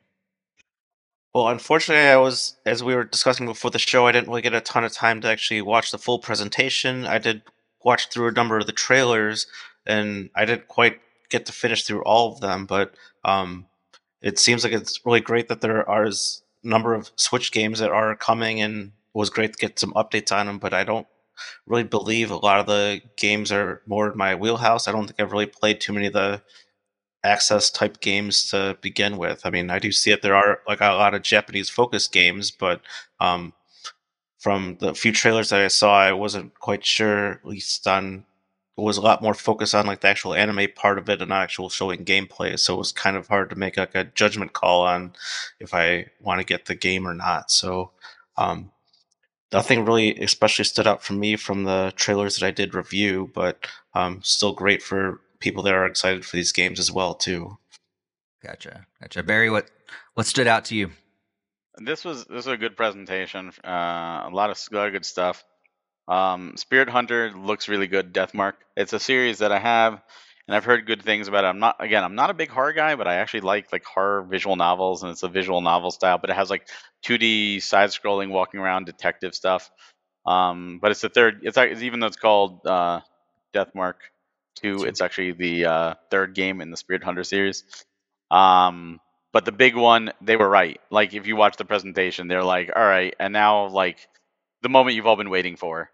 C: Well, unfortunately, I was as we were discussing before the show. I didn't really get a ton of time to actually watch the full presentation. I did watch through a number of the trailers, and I didn't quite get to finish through all of them. But um, it seems like it's really great that there are a number of Switch games that are coming, and it was great to get some updates on them. But I don't really believe a lot of the games are more in my wheelhouse. I don't think I've really played too many of the Aksys type games to begin with. I mean, I do see that there are like a lot of Japanese focused games, but um, from the few trailers that I saw, I wasn't quite sure. At least on was a lot more focused on like the actual anime part of it and not actual showing gameplay. So it was kind of hard to make like a judgment call on if I want to get the game or not. So um, nothing really especially stood out for me from the trailers that I did review, but um, still great for people that are excited for these games as well too.
A: Gotcha, gotcha. Barry, what what stood out to you?
B: This was this was a good presentation. Uh, a lot of a lot of good stuff. Um, Spirit Hunter looks really good. Deathmark. It's a series that I have, and I've heard good things about it. I'm not again. I'm not a big horror guy, but I actually like like horror visual novels, and it's a visual novel style. But it has like 2D side-scrolling, walking around detective stuff. Um, but it's the third. It's, it's even though it's called uh, Deathmark Two, it's actually the uh, third game in the Spirit Hunter series. Um, but the big one, they were right. Like if you watch the presentation, they're like, all right, and now like the moment you've all been waiting for.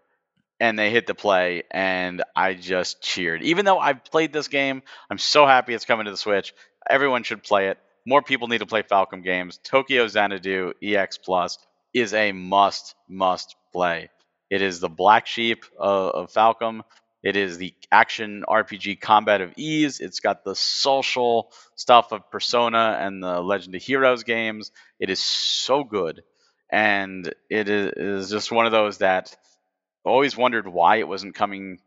B: And they hit the play, and I just cheered. Even though I've played this game, I'm so happy it's coming to the Switch. Everyone should play it. More people need to play Falcom games. Tokyo Xanadu EX Plus is a must, must play. It is the black sheep of, of Falcom. It is the action RPG combat of Ys. It's got the social stuff of Persona and the Legend of Heroes games. It is so good. And it is just one of those that always wondered why it wasn't coming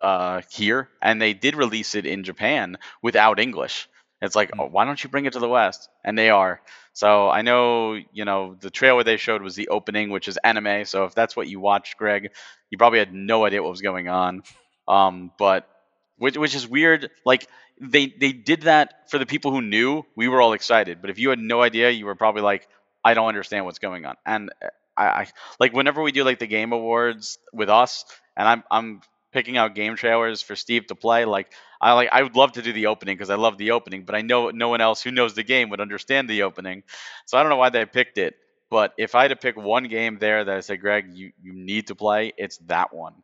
B: uh, here. And they did release it in Japan without English. It's like, oh, why don't you bring it to the West? And they are. So I know, you know, the trailer they showed was the opening, which is anime. So if that's what you watched, Greg, you probably had no idea what was going on. Um, but which, which is weird. Like they they did that for the people who knew. We were all excited. But if you had no idea, you were probably like, I don't understand what's going on. And I, I like whenever we do like the game awards with us, and I'm I'm picking out game trailers for Steve to play. Like I like I would love to do the opening because I love the opening, but I know no one else who knows the game would understand the opening. So I don't know why they picked it. But if I had to pick one game there that I said, Greg, you, you need to play, it's that one.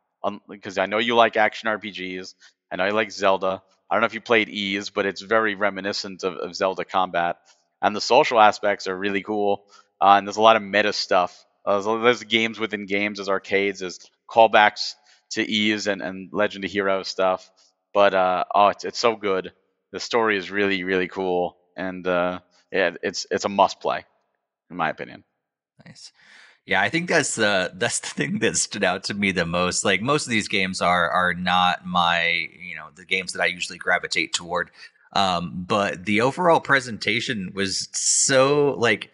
B: Because um, I know you like action RPGs. And I know you like Zelda. I don't know if you played Ys, but it's very reminiscent of, of Zelda combat. And the social aspects are really cool. Uh, and there's a lot of meta stuff. Uh, there's games within games, as arcades, as callbacks to Ys and, and Legend of Heroes stuff. But uh, oh, it's it's so good. The story is really really cool, and uh, yeah, it's it's a must play, in my opinion.
A: Nice. Yeah, I think that's the that's the thing that stood out to me the most. Like most of these games are are not my you know the games that I usually gravitate toward. Um, but the overall presentation was so like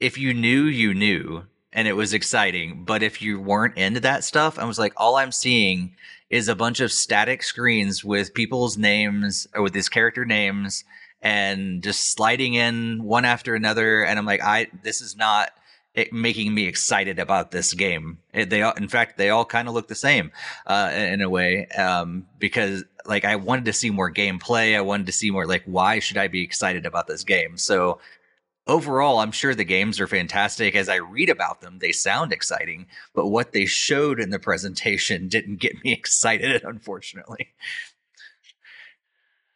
A: if you knew you knew and it was exciting. But if you weren't into that stuff, I was like, all I'm seeing is a bunch of static screens with people's names or with his character names and just sliding in one after another. And I'm like, I, this is not making me excited about this game. It, they, in fact, they all kind of look the same, uh, in a way, um, because like I wanted to see more gameplay. I wanted to see more like, why should I be excited about this game? So overall, I'm sure the games are fantastic. As I read about them, they sound exciting, but what they showed in the presentation didn't get me excited, unfortunately.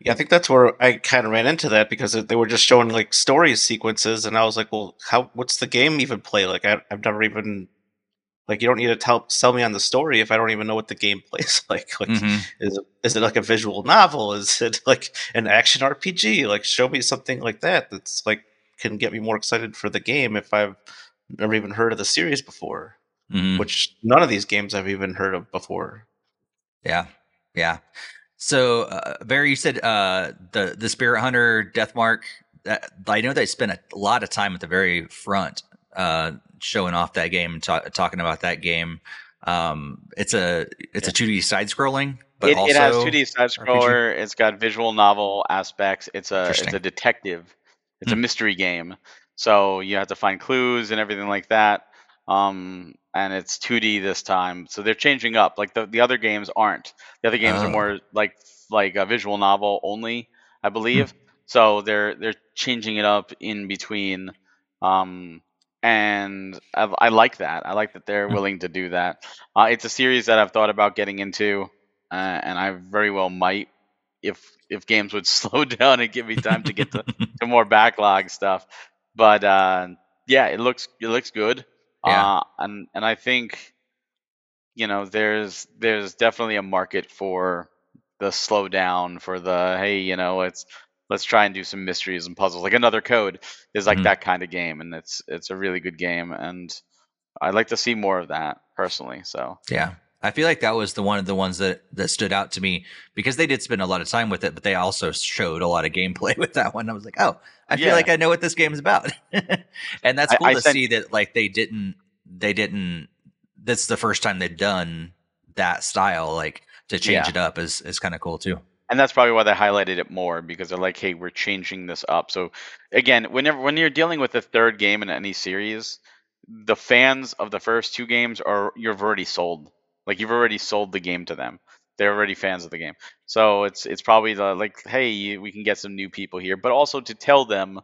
C: Yeah, I think that's where I kind of ran into that because they were just showing like story sequences, and I was like, "Well, how? What's the game even play? Like, I, have never even like you don't need to tell sell me on the story if I don't even know what the game plays like. Like
A: Mhm.
C: is it, is it like a visual novel? Is it like an action RPG? Like show me something like that that's like can get me more excited for the game if I've never even heard of the series before.
A: Mhm.
C: Which none of these games I've even heard of before.
A: Yeah, yeah. So, uh, Barry, you said uh, the the Spirit Hunter Death Mark. That, I know they spent a lot of time at the very front, uh, showing off that game and ta- talking about that game. Um, it's a it's a two D side scrolling, but
B: it,
A: also
B: it has 2D side scroller. It's got visual novel aspects. It's a it's a detective. It's a
A: Hmm.
B: mystery game. So you have to find clues and everything like that. Um, and it's 2D this time. So they're changing up. Like the, the other games aren't. The other games
A: Oh.
B: are more like like a visual novel only, I believe. So they're they're changing it up in between. Um, and I, I like that. I like that they're
A: Hmm.
B: willing to do that. Uh, it's a series that I've thought about getting into, uh, and I very well might if if games would slow down and give me time to get to, to more backlog stuff. But uh, yeah, it looks it looks good.
A: Yeah.
B: Uh, and and I think you know there's there's definitely a market for the slow down for the hey you know it's let's try and do some mysteries and puzzles like another code is like
A: Mhm.
B: that kind of game and it's it's a really good game and I'd like to see more of that personally so
A: Yeah. I feel like that was the one of the ones that that stood out to me because they did spend a lot of time with it, but they also showed a lot of gameplay with that one. I was like, oh, I feel like I know what this game is about, and that's cool
B: I
A: to
B: sent-
A: see that like they didn't they didn't. That's the first time they've done that style. Like to change
B: Yeah.
A: it up is is kind of cool too.
B: and that's probably why they highlighted it more because they're like hey we're changing this up so again whenever when you're dealing with the third game in any series the fans of the first two games are you've already sold like you've already sold the game to them. They're already fans of the game. So it's it's probably the like hey we can get some new people here. But also to tell them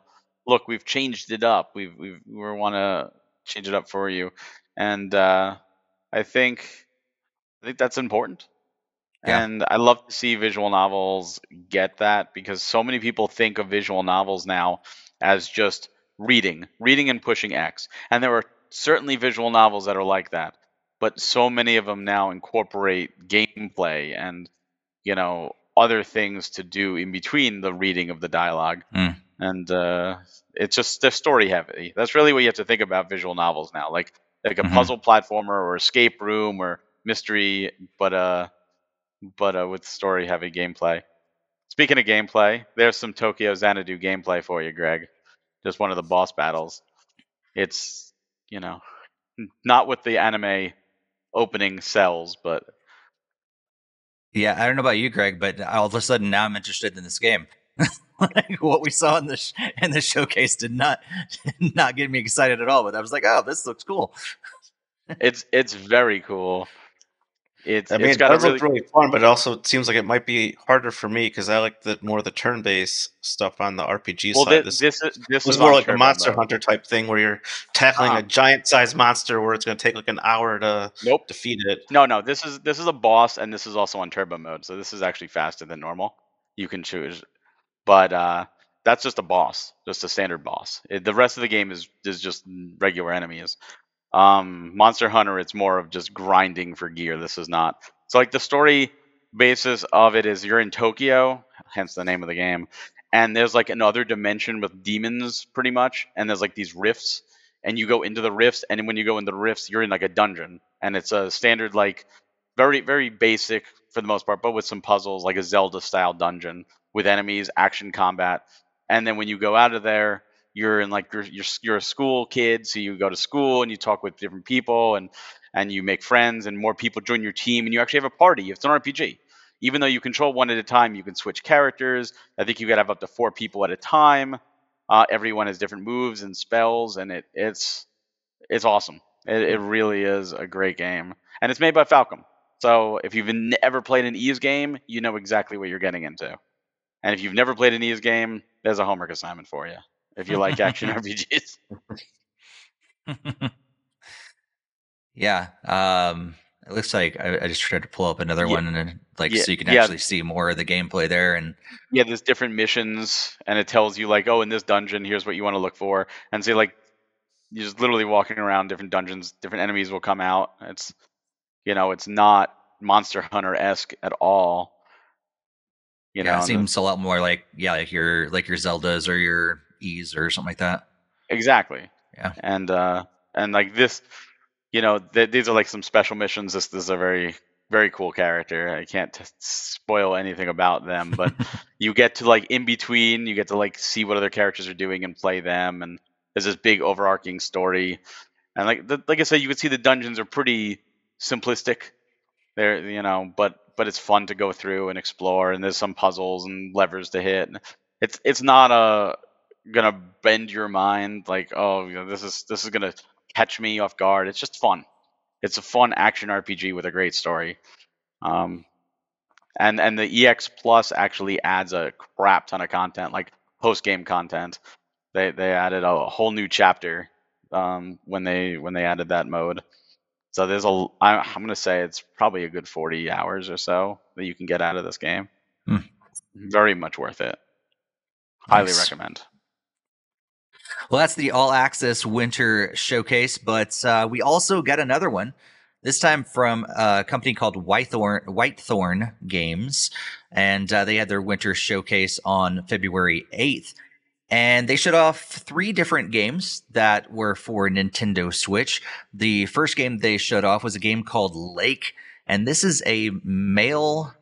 B: look we've changed it up. We've we've we want to change it up for you. And uh i think i think that's important.
A: Yeah.
B: and I love to see visual novels get that because so many people think of visual novels now as just reading, reading and pushing X. And there are certainly visual novels that are like that, but so many of them now incorporate gameplay and, you know, other things to do in between the reading of the dialogue.
A: Mm.
B: And uh, it's just they're story heavy. That's really what you have to think about visual novels now, like like a
A: Mhm.
B: puzzle platformer or escape room or mystery, but uh but uh, with story heavy gameplay. Speaking of gameplay, there's some Tokyo Xanadu gameplay for you, Greg. Just one of the boss battles. It's, you know, not what the anime opening cells, but
A: Yeah, I don't know about you, Greg, but all of a sudden now I'm interested in this game. like what we saw in the sh- in the showcase did not not get me excited at all. But I was like, oh, this looks cool.
B: it's it's very cool. It's
C: I mean,
B: it's
C: it does
B: really
C: look really fun, but it also seems like it might be harder for me because I like the more the turn-based stuff on the RPG
B: well.
C: side.
B: This
C: This,
B: this is this
C: was more like a Monster
B: mode.
C: Hunter type thing where you're tackling
B: Ah.
C: a giant-sized monster where it's going to take like an hour to
B: Nope.
C: defeat it.
B: No, no. This is this is a boss, and this is also on turbo mode. So this is actually faster than normal. You can choose, but uh, that's just a boss, just a standard boss. It, the rest of the game is is just regular enemies. Um, Monster Hunter, it's more of just grinding for gear. This is not. So like the story basis of it is you're in Tokyo, hence the name of the game, and there's like another dimension with demons, pretty much, and there's like these rifts, and you go into the rifts, and when you go into the rifts, you're in like a dungeon, and it's a standard like very very basic for the most part, but with some puzzles like a Zelda style dungeon with enemies, action combat, and then when you go out of there, you're in like you're you're, you're a school kid, so you go to school and you talk with different people and and you make friends and more people join your team and you actually have a party. It's an RPG. Even though you control one at a time, you can switch characters. I think you could have up to four people at a time. Uh, everyone has different moves and spells, and it it's it's awesome. It, it really is a great game, and it's made by Falcom. So if you've never played an Ys game, you know exactly what you're getting into. And if you've never played an Ys game, there's a homework assignment for you. If you like action RPGs,
A: yeah. Um, it looks like I, I just tried to pull up another
B: Yeah.
A: one and like
B: Yeah,
A: so you can
B: yeah.
A: actually see more of the gameplay there. And
B: yeah, there's different missions, and it tells you like, oh, in this dungeon, here's what you want to look for, and say like, you're just literally walking around different dungeons. Different enemies will come out. It's you know, it's not Monster Hunter esque at all.
A: You yeah, know, it seems the, a lot more like yeah, like your like your Zeldas or your Ys or something like that.
B: Exactly.
A: Yeah.
B: And uh and like this, you know, th- these are like some special missions. This, this is a very very cool character. I can't t- spoil anything about them, but you get to like in between, you get to like see what other characters are doing and play them, and there's this big overarching story. And like the, like I said, you can see the dungeons are pretty simplistic. They're you know, but but it's fun to go through and explore, and there's some puzzles and levers to hit. It's it's not a gonna bend your mind like oh you know, this is this is gonna catch me off guard. It's just fun it's a fun action RPG with a great story. Um, and and the EX Plus actually adds a crap ton of content, like post game content. They they added a whole new chapter um, when they when they added that mode. So there's a I'm gonna say it's probably a good 40 hours or so that you can get out of this game. Hmm. Very much worth it. Highly recommend.
A: Well, that's the All Aksys Winter Showcase, but uh, we also got another one. This time from a company called Whitethorn, Whitethorn Games, and uh, they had their winter showcase on February 8th. And they showed off three different games that were for Nintendo Switch. The first game they showed off was a game called Lake, and this is a mail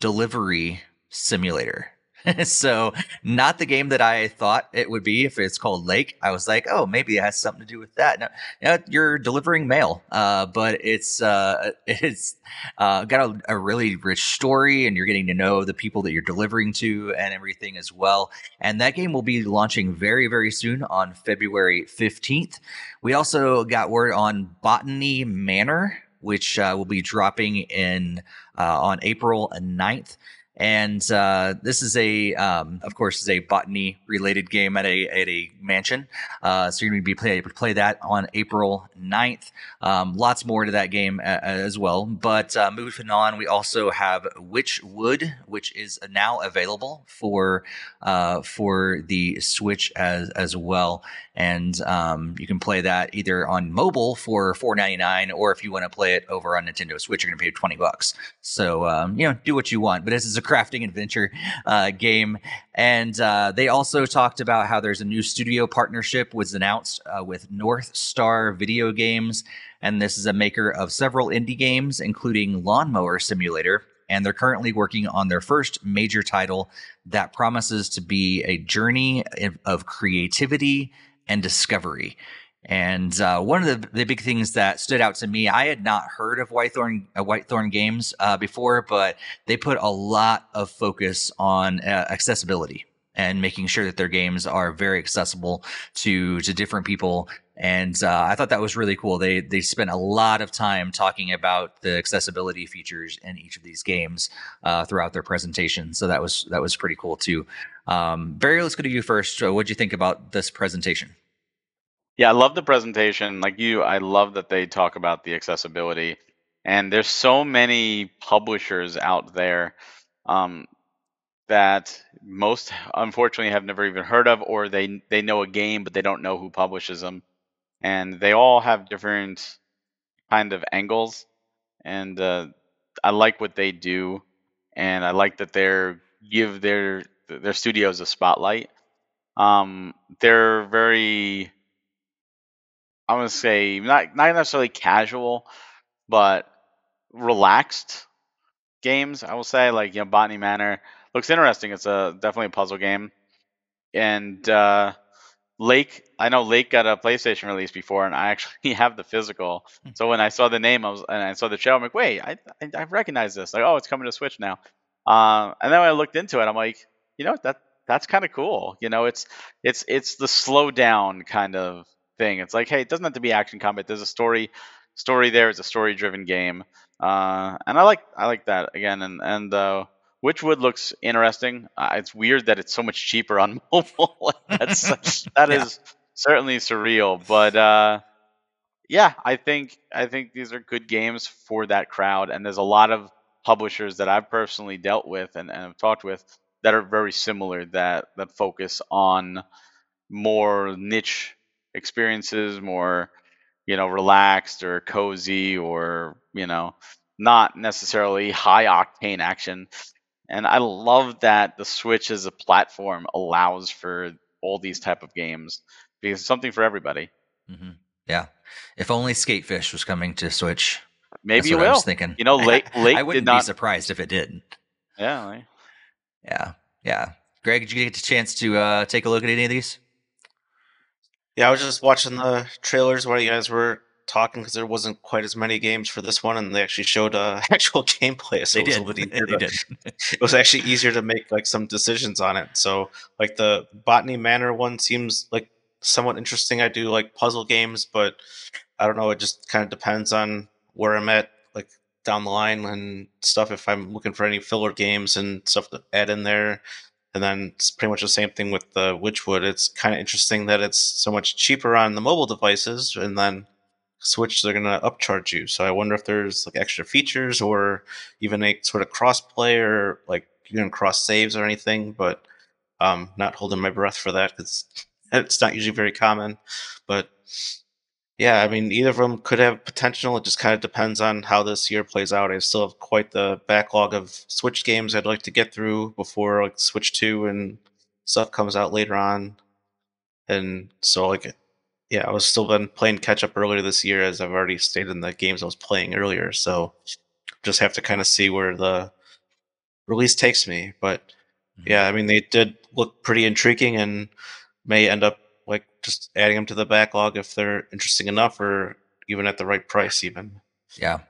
A: delivery simulator. so not the game that I thought it would be if it's called Lake. I was like, oh, maybe it has something to do with that. Now you're delivering mail, uh, but it's uh, it's uh, got a, a, really rich story, and you're getting to know the people that you're delivering to and everything as well. And that game will be launching very very soon on February 15th. We also got word on Botany Manor, which uh, will be dropping in uh, on April 9th and uh, this is a, um, of course, is a botany related game at a at a mansion. Uh, so you're going to be play, able to play that on April 9th. Um, lots more to that game a, as well. But uh, moving on, we also have Witchwood, which is now available for uh, for the Switch as as well. And um, you can play that either on mobile for $4.99, or if you want to play it over on Nintendo Switch, you're going to pay 20 bucks. So um, you know, do what you want. But this is a crafting adventure uh, game. And uh, they also talked about how there's a new studio partnership was announced uh, with North Star Video Games. And this is a maker of several indie games, including Lawnmower Simulator. And they're currently working on their first major title that promises to be a journey of creativity and discovery. And uh, one of the, the big things that stood out to me, I had not heard of Whitethorn uh, Whitethorn Games uh, before, but they put a lot of focus on uh, accessibility and making sure that their games are very accessible to to different people. And uh, I thought that was really cool. They they spent a lot of time talking about the accessibility features in each of these games uh, throughout their presentation. So that was that was pretty cool too. Um, Barry, let's go to you first. what do you think about this presentation?
B: Yeah, I love the presentation. Like you, I love that they talk about the accessibility. And there's so many publishers out there um, that most unfortunately have never even heard of, or they they know a game but they don't know who publishes them, and they all have different kind of angles. And uh, I like what they do, and I like that they're give their their studios a spotlight. Um, they're very I'm gonna say not not necessarily casual, but relaxed games. I will say like you know Botany Manor looks interesting. It's a definitely a puzzle game, and uh, Lake. I know Lake got a PlayStation release before, and I actually have the physical. Hmm. So when I saw the name, I was and I saw the show. I'm like, wait, I I, I recognize this. Like, oh, it's coming to Switch now. Um, and then when I looked into it, I'm like, you know, that that's kind of cool. You know, it's it's it's the slow down kind of thing. It's like, hey, it doesn't have to be action combat. There's a story story there. It's a story driven game, uh, and I like I like that again. And and uh, Witchwood looks interesting. Uh, it's weird that it's so much cheaper on mobile. That's that yeah. is certainly surreal, but uh, yeah, I think I think these are good games for that crowd. And there's a lot of publishers that I've personally dealt with and, and have talked with that are very similar that that focus on more niche experiences, more you know relaxed or cozy or you know not necessarily high octane action. And I love that the Switch as a platform allows for all these type of games because it's something for everybody.
A: Mm-hmm. Yeah. If only Skatefish was coming to Switch.
B: Maybe you
A: will. I
B: was
A: thinking.
B: You know, late Lake
A: I wouldn't
B: not...
A: be surprised if it did.
B: Yeah.
A: Yeah. Yeah. Greg, did you get a chance to uh, take a look at any of these?
C: Yeah, I was just watching the trailers while you guys were talking because there wasn't quite as many games for this one, and they actually showed uh, actual gameplay. So
A: they
C: it was
A: did.
C: they
A: did.
C: it was actually easier to make like some decisions on it. So like the Botany Manor one seems like somewhat interesting. I do like puzzle games, but I don't know. It just kind of depends on where I'm at, like down the line and stuff. If I'm looking for any filler games and stuff to add in there, and then it's pretty much the same thing with the Witchwood. It's kind of interesting that it's so much cheaper on the mobile devices, and then Switch they're gonna upcharge you. So I wonder if there's like extra features or even a sort of cross-play or like you can cross saves or anything. But um, not holding my breath for that because it's not usually very common. But yeah, I mean, either of them could have potential. It just kind of depends on how this year plays out. I still have quite the backlog of Switch games I'd like to get through before like Switch Two and stuff comes out later on. And so, like, yeah, I was still been playing catch up earlier this year, as I've already stated in the games I was playing earlier. So, just have to kind of see where the release takes me. But mm-hmm. yeah, I mean, they did look pretty intriguing and may end up like just adding them to the backlog if they're interesting enough or even at the right price even.
A: Yeah.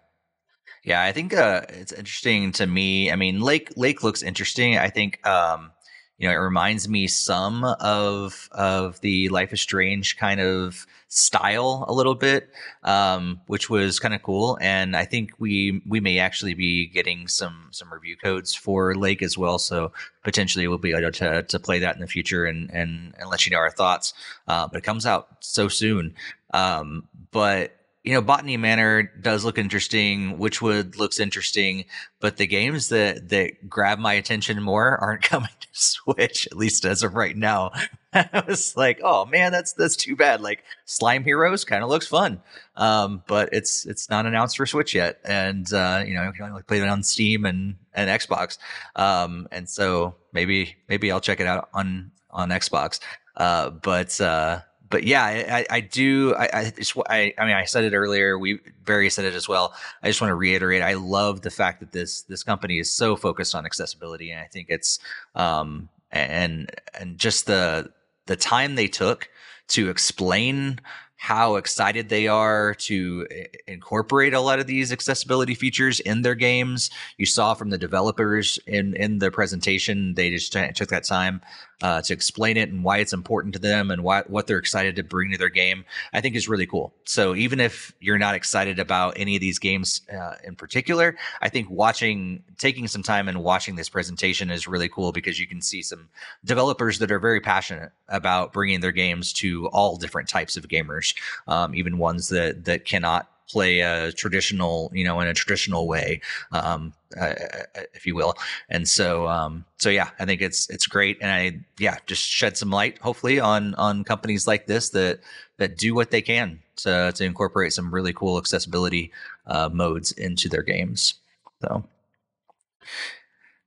A: Yeah i think uh, it's interesting to me i mean lake lake looks interesting. I think um, you know it reminds me some of of the life is strange kind of style a little bit um, which was kind of cool. And i think we we may actually be getting some some review codes for lake as well. So potentially we'll be able to, to play that in the future and and, and let you know our thoughts uh, but it comes out so soon. Um, but you know, Botany Manor does look interesting. Witchwood looks interesting, but the games that that grab my attention more aren't coming to Switch, at least as of right now. I was like, oh man, that's that's too bad. Like Slime Heroes kind of looks fun, um, but it's it's not announced for Switch yet, and uh, you know, you can only play it on Steam and and Xbox, um, and so maybe maybe I'll check it out on on Xbox. Uh, but uh, but yeah, I, I do. I, I, just, I, I mean, I said it earlier. We Barry said it as well. I just want to reiterate. I love the fact that this this company is so focused on accessibility, and I think it's um and and just the the time they took to explain how excited they are to incorporate a lot of these accessibility features in their games. You saw from the developers in in the presentation, they just took that time uh, to explain it and why it's important to them and why, what they're excited to bring to their game, I think is really cool. So even if you're not excited about any of these games uh, in particular, I think watching, taking some time and watching this presentation is really cool because you can see some developers that are very passionate about bringing their games to all different types of gamers, um, even ones that that cannot play a traditional, you know, in a traditional way, um, uh, uh, if you will. And so, um, so yeah, I think it's it's great, and I yeah, just shed some light, hopefully, on on companies like this that that do what they can to to incorporate some really cool accessibility uh, modes into their games. So.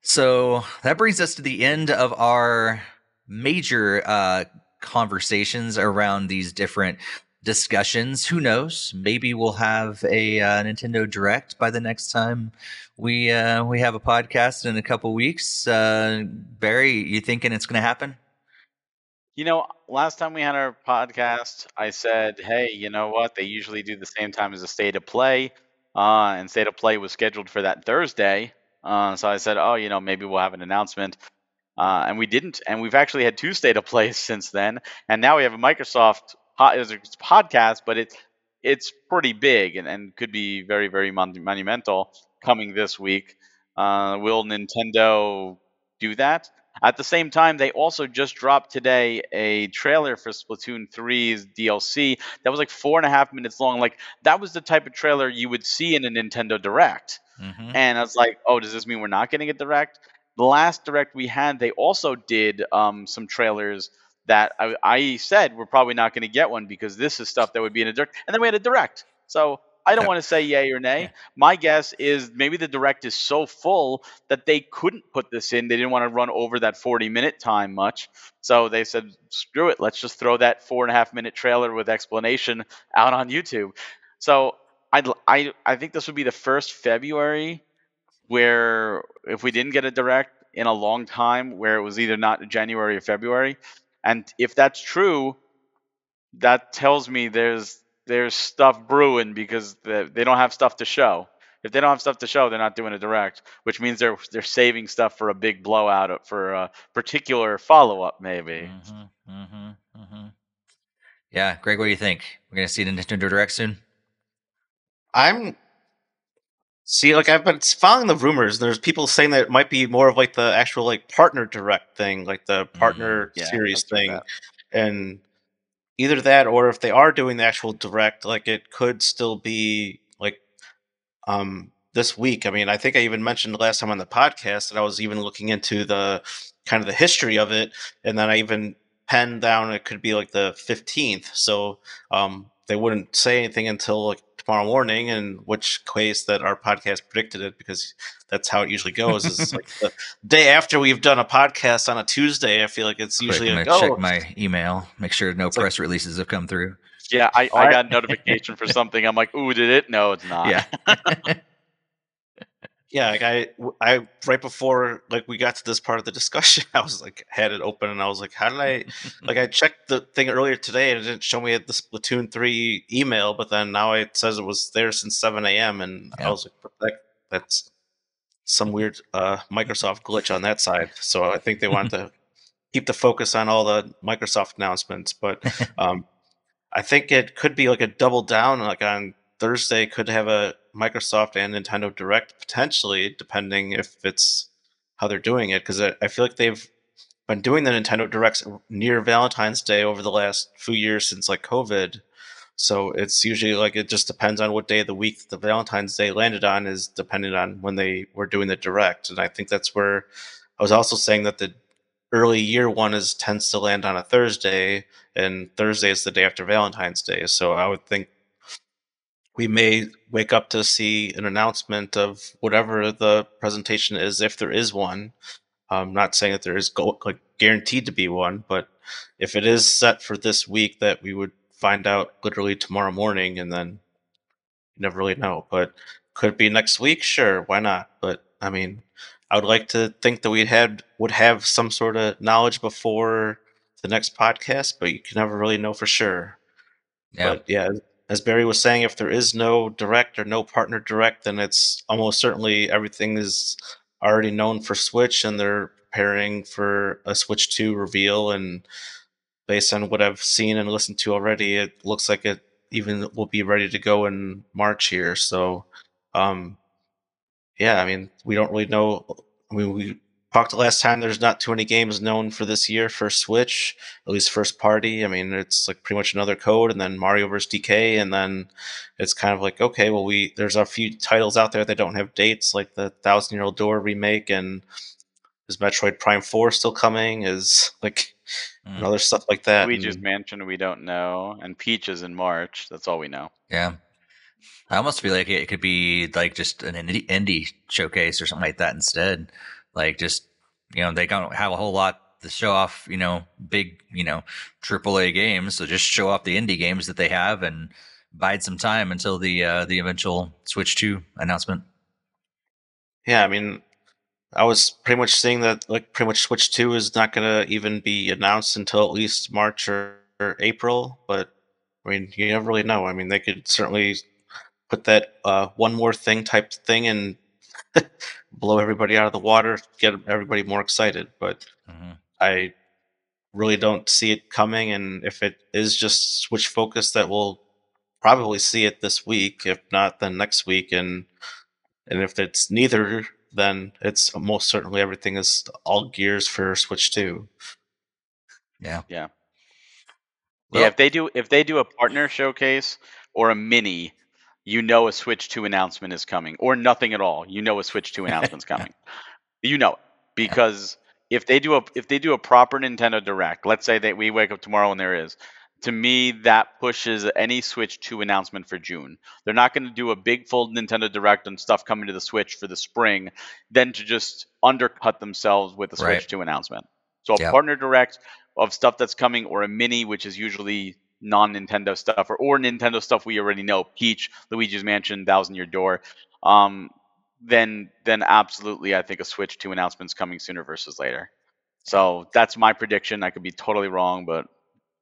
A: So that brings us to the end of our major uh, conversations around these different discussions. Who knows? Maybe we'll have a uh, Nintendo Direct by the next time we uh, we have a podcast in a couple weeks. Uh, Barry, you thinking it's going to happen?
B: You know, last time we had our podcast, I said, "Hey, you know what? They usually do the same time as a state of play, uh, and state of play was scheduled for that Thursday." Uh, so I said, "Oh, you know, maybe we'll have an announcement." Uh, and we didn't, and we've actually had two state of plays since then, and now we have a Microsoft it's a podcast, but it's it's pretty big and, and could be very very mon- monumental coming this week. Uh, will Nintendo do that? At the same time, they also just dropped today a trailer for Splatoon 3's DLC that was like four and a half minutes long. Like that was the type of trailer you would see in a Nintendo Direct. Mm-hmm. And I was like, oh, does this mean we're not getting a Direct? The last Direct we had, they also did um, some trailers that I, I said we're probably not going to get one because this is stuff that would be in a direct, and then we had a direct. So I don't
A: Yep.
B: want to say yay or nay.
A: Yeah.
B: My guess is maybe the direct is so full that they couldn't put this in. They didn't want to run over that 40 minute time much. So they said, screw it. Let's just throw that four and a half minute trailer with explanation out on YouTube. So I'd, l- I, I think this would be the first February where if we didn't get a direct in a long time, where it was either not January or February. And if that's true, that tells me there's there's stuff brewing because the, they don't have stuff to show. If they don't have stuff to show, they're not doing a direct, which means they're they're saving stuff for a big blowout for a particular follow up, maybe.
A: Mm-hmm, mm-hmm, mm-hmm. Yeah, Greg, what do you think? We're gonna see the Nintendo Direct soon.
C: I'm see, like I've been following the rumors. And there's people saying that it might be more of like the actual like partner direct thing, like the partner
B: Yeah,
C: series thing, and either that or if they are doing the actual direct, like it could still be like um this week. I mean, I think I even mentioned last time on the podcast that I was even looking into the kind of the history of it, and then I even penned down it could be like the 15th. So um they wouldn't say anything until like tomorrow morning, in which case that our podcast predicted it because that's how it usually goes. Is like the day after we've done a podcast on a Tuesday. I feel like it's
A: Quick,
C: usually
A: I'm
C: like,
A: gonna
C: oh,
A: check my email, make sure no
C: It's like-
A: press releases have come through.
B: Yeah, I, I got a notification for something. I'm like, ooh, did it? No, it's not.
A: Yeah.
C: yeah like I, I right before like we got to this part of the discussion i was like had it open and i was like how did i like i checked the thing earlier today and it didn't show me the splatoon 3 email but then now it says it was there since 7 a.m and
A: Yeah.
C: i was like "What the heck?" that's some weird uh microsoft glitch on that side so i think they wanted to keep the focus on all the microsoft announcements but um i think it could be like a double down like on thursday could have a microsoft and nintendo direct potentially depending if it's how they're doing it because I, feel like they've been doing the nintendo directs near valentine's day over the last few years since like covid. So it's usually like it just depends on what day of the week the valentine's day landed on is depending on when they were doing the direct. And i think that's where i was also saying that the early year one is tends to land on a thursday and thursday is the day after valentine's day. So i would think we may wake up to see an announcement of whatever the presentation is, if there is one. I'm not saying that there is go- like guaranteed to be one, but if it is set for this week, that we would find out literally tomorrow morning, and then you never really know. But could it be next week? Sure, why not? But I mean, I would like to think that we had would have some sort of knowledge before the next podcast, but you can never really know for sure.
A: Yeah.
C: But yeah, as Barry was saying, if there is no direct or no partner direct, then it's almost certainly everything is already known for Switch, and they're preparing for a Switch Two reveal. And based on what I've seen and listened to already, it looks like it even will be ready to go in March here. So, um, yeah, I mean, we don't really know. I mean, we talked last time. There's not too many games known for this year for Switch, at least first party. I mean, it's like pretty much another code, and then Mario vs. DK, and then it's kind of like okay, well, we there's a few titles out there that don't have dates, like the Thousand Year Old Door remake, and is Metroid Prime Four still coming? Is like
A: Mm.
C: and other stuff like that.
B: Luigi's
C: and-
B: Mansion, we don't know, and Peach is in March. That's all we know.
A: Yeah. I almost feel like it could be like just an indie, indie showcase or something like that instead. Like just, you know, they don't have a whole lot to show off, you know, big, you know, AAA games. So just show off the indie games that they have and bide some time until the uh, the eventual Switch 2 announcement.
C: Yeah, I mean, I was pretty much seeing that like pretty much Switch Two is not going to even be announced until at least March or, or April. But I mean, you never really know. I mean, they could certainly put that uh, one more thing type thing and blow everybody out of the water, get everybody more excited. But
A: hmm
C: I really don't see it coming. And if it is just Switch focus, that we'll probably see it this week. If not, then next week. And and if it's neither, then it's most certainly everything is all gears for Switch Two.
A: Yeah.
B: Yeah.
A: Well-
B: yeah, if they do if they do a partner showcase or a mini, you know a Switch 2 announcement is coming. Or nothing at all. You know a Switch 2 announcement's coming. You know it. Because if they do a if they do a proper Nintendo Direct, let's say that we wake up tomorrow and there is, to me that pushes any Switch 2 announcement for June. They're not going to do a big full Nintendo Direct on stuff coming to the Switch for the spring, then to just undercut themselves with a Switch
A: Right.
B: 2 announcement. So a
A: Yep.
B: partner direct of stuff that's coming or a mini which is usually non-Nintendo stuff or, or Nintendo stuff we already know, Peach, Luigi's Mansion, Thousand Year Door. Um, then then absolutely I think a Switch 2 announcement's coming sooner versus later. So that's my prediction. I could be totally wrong, but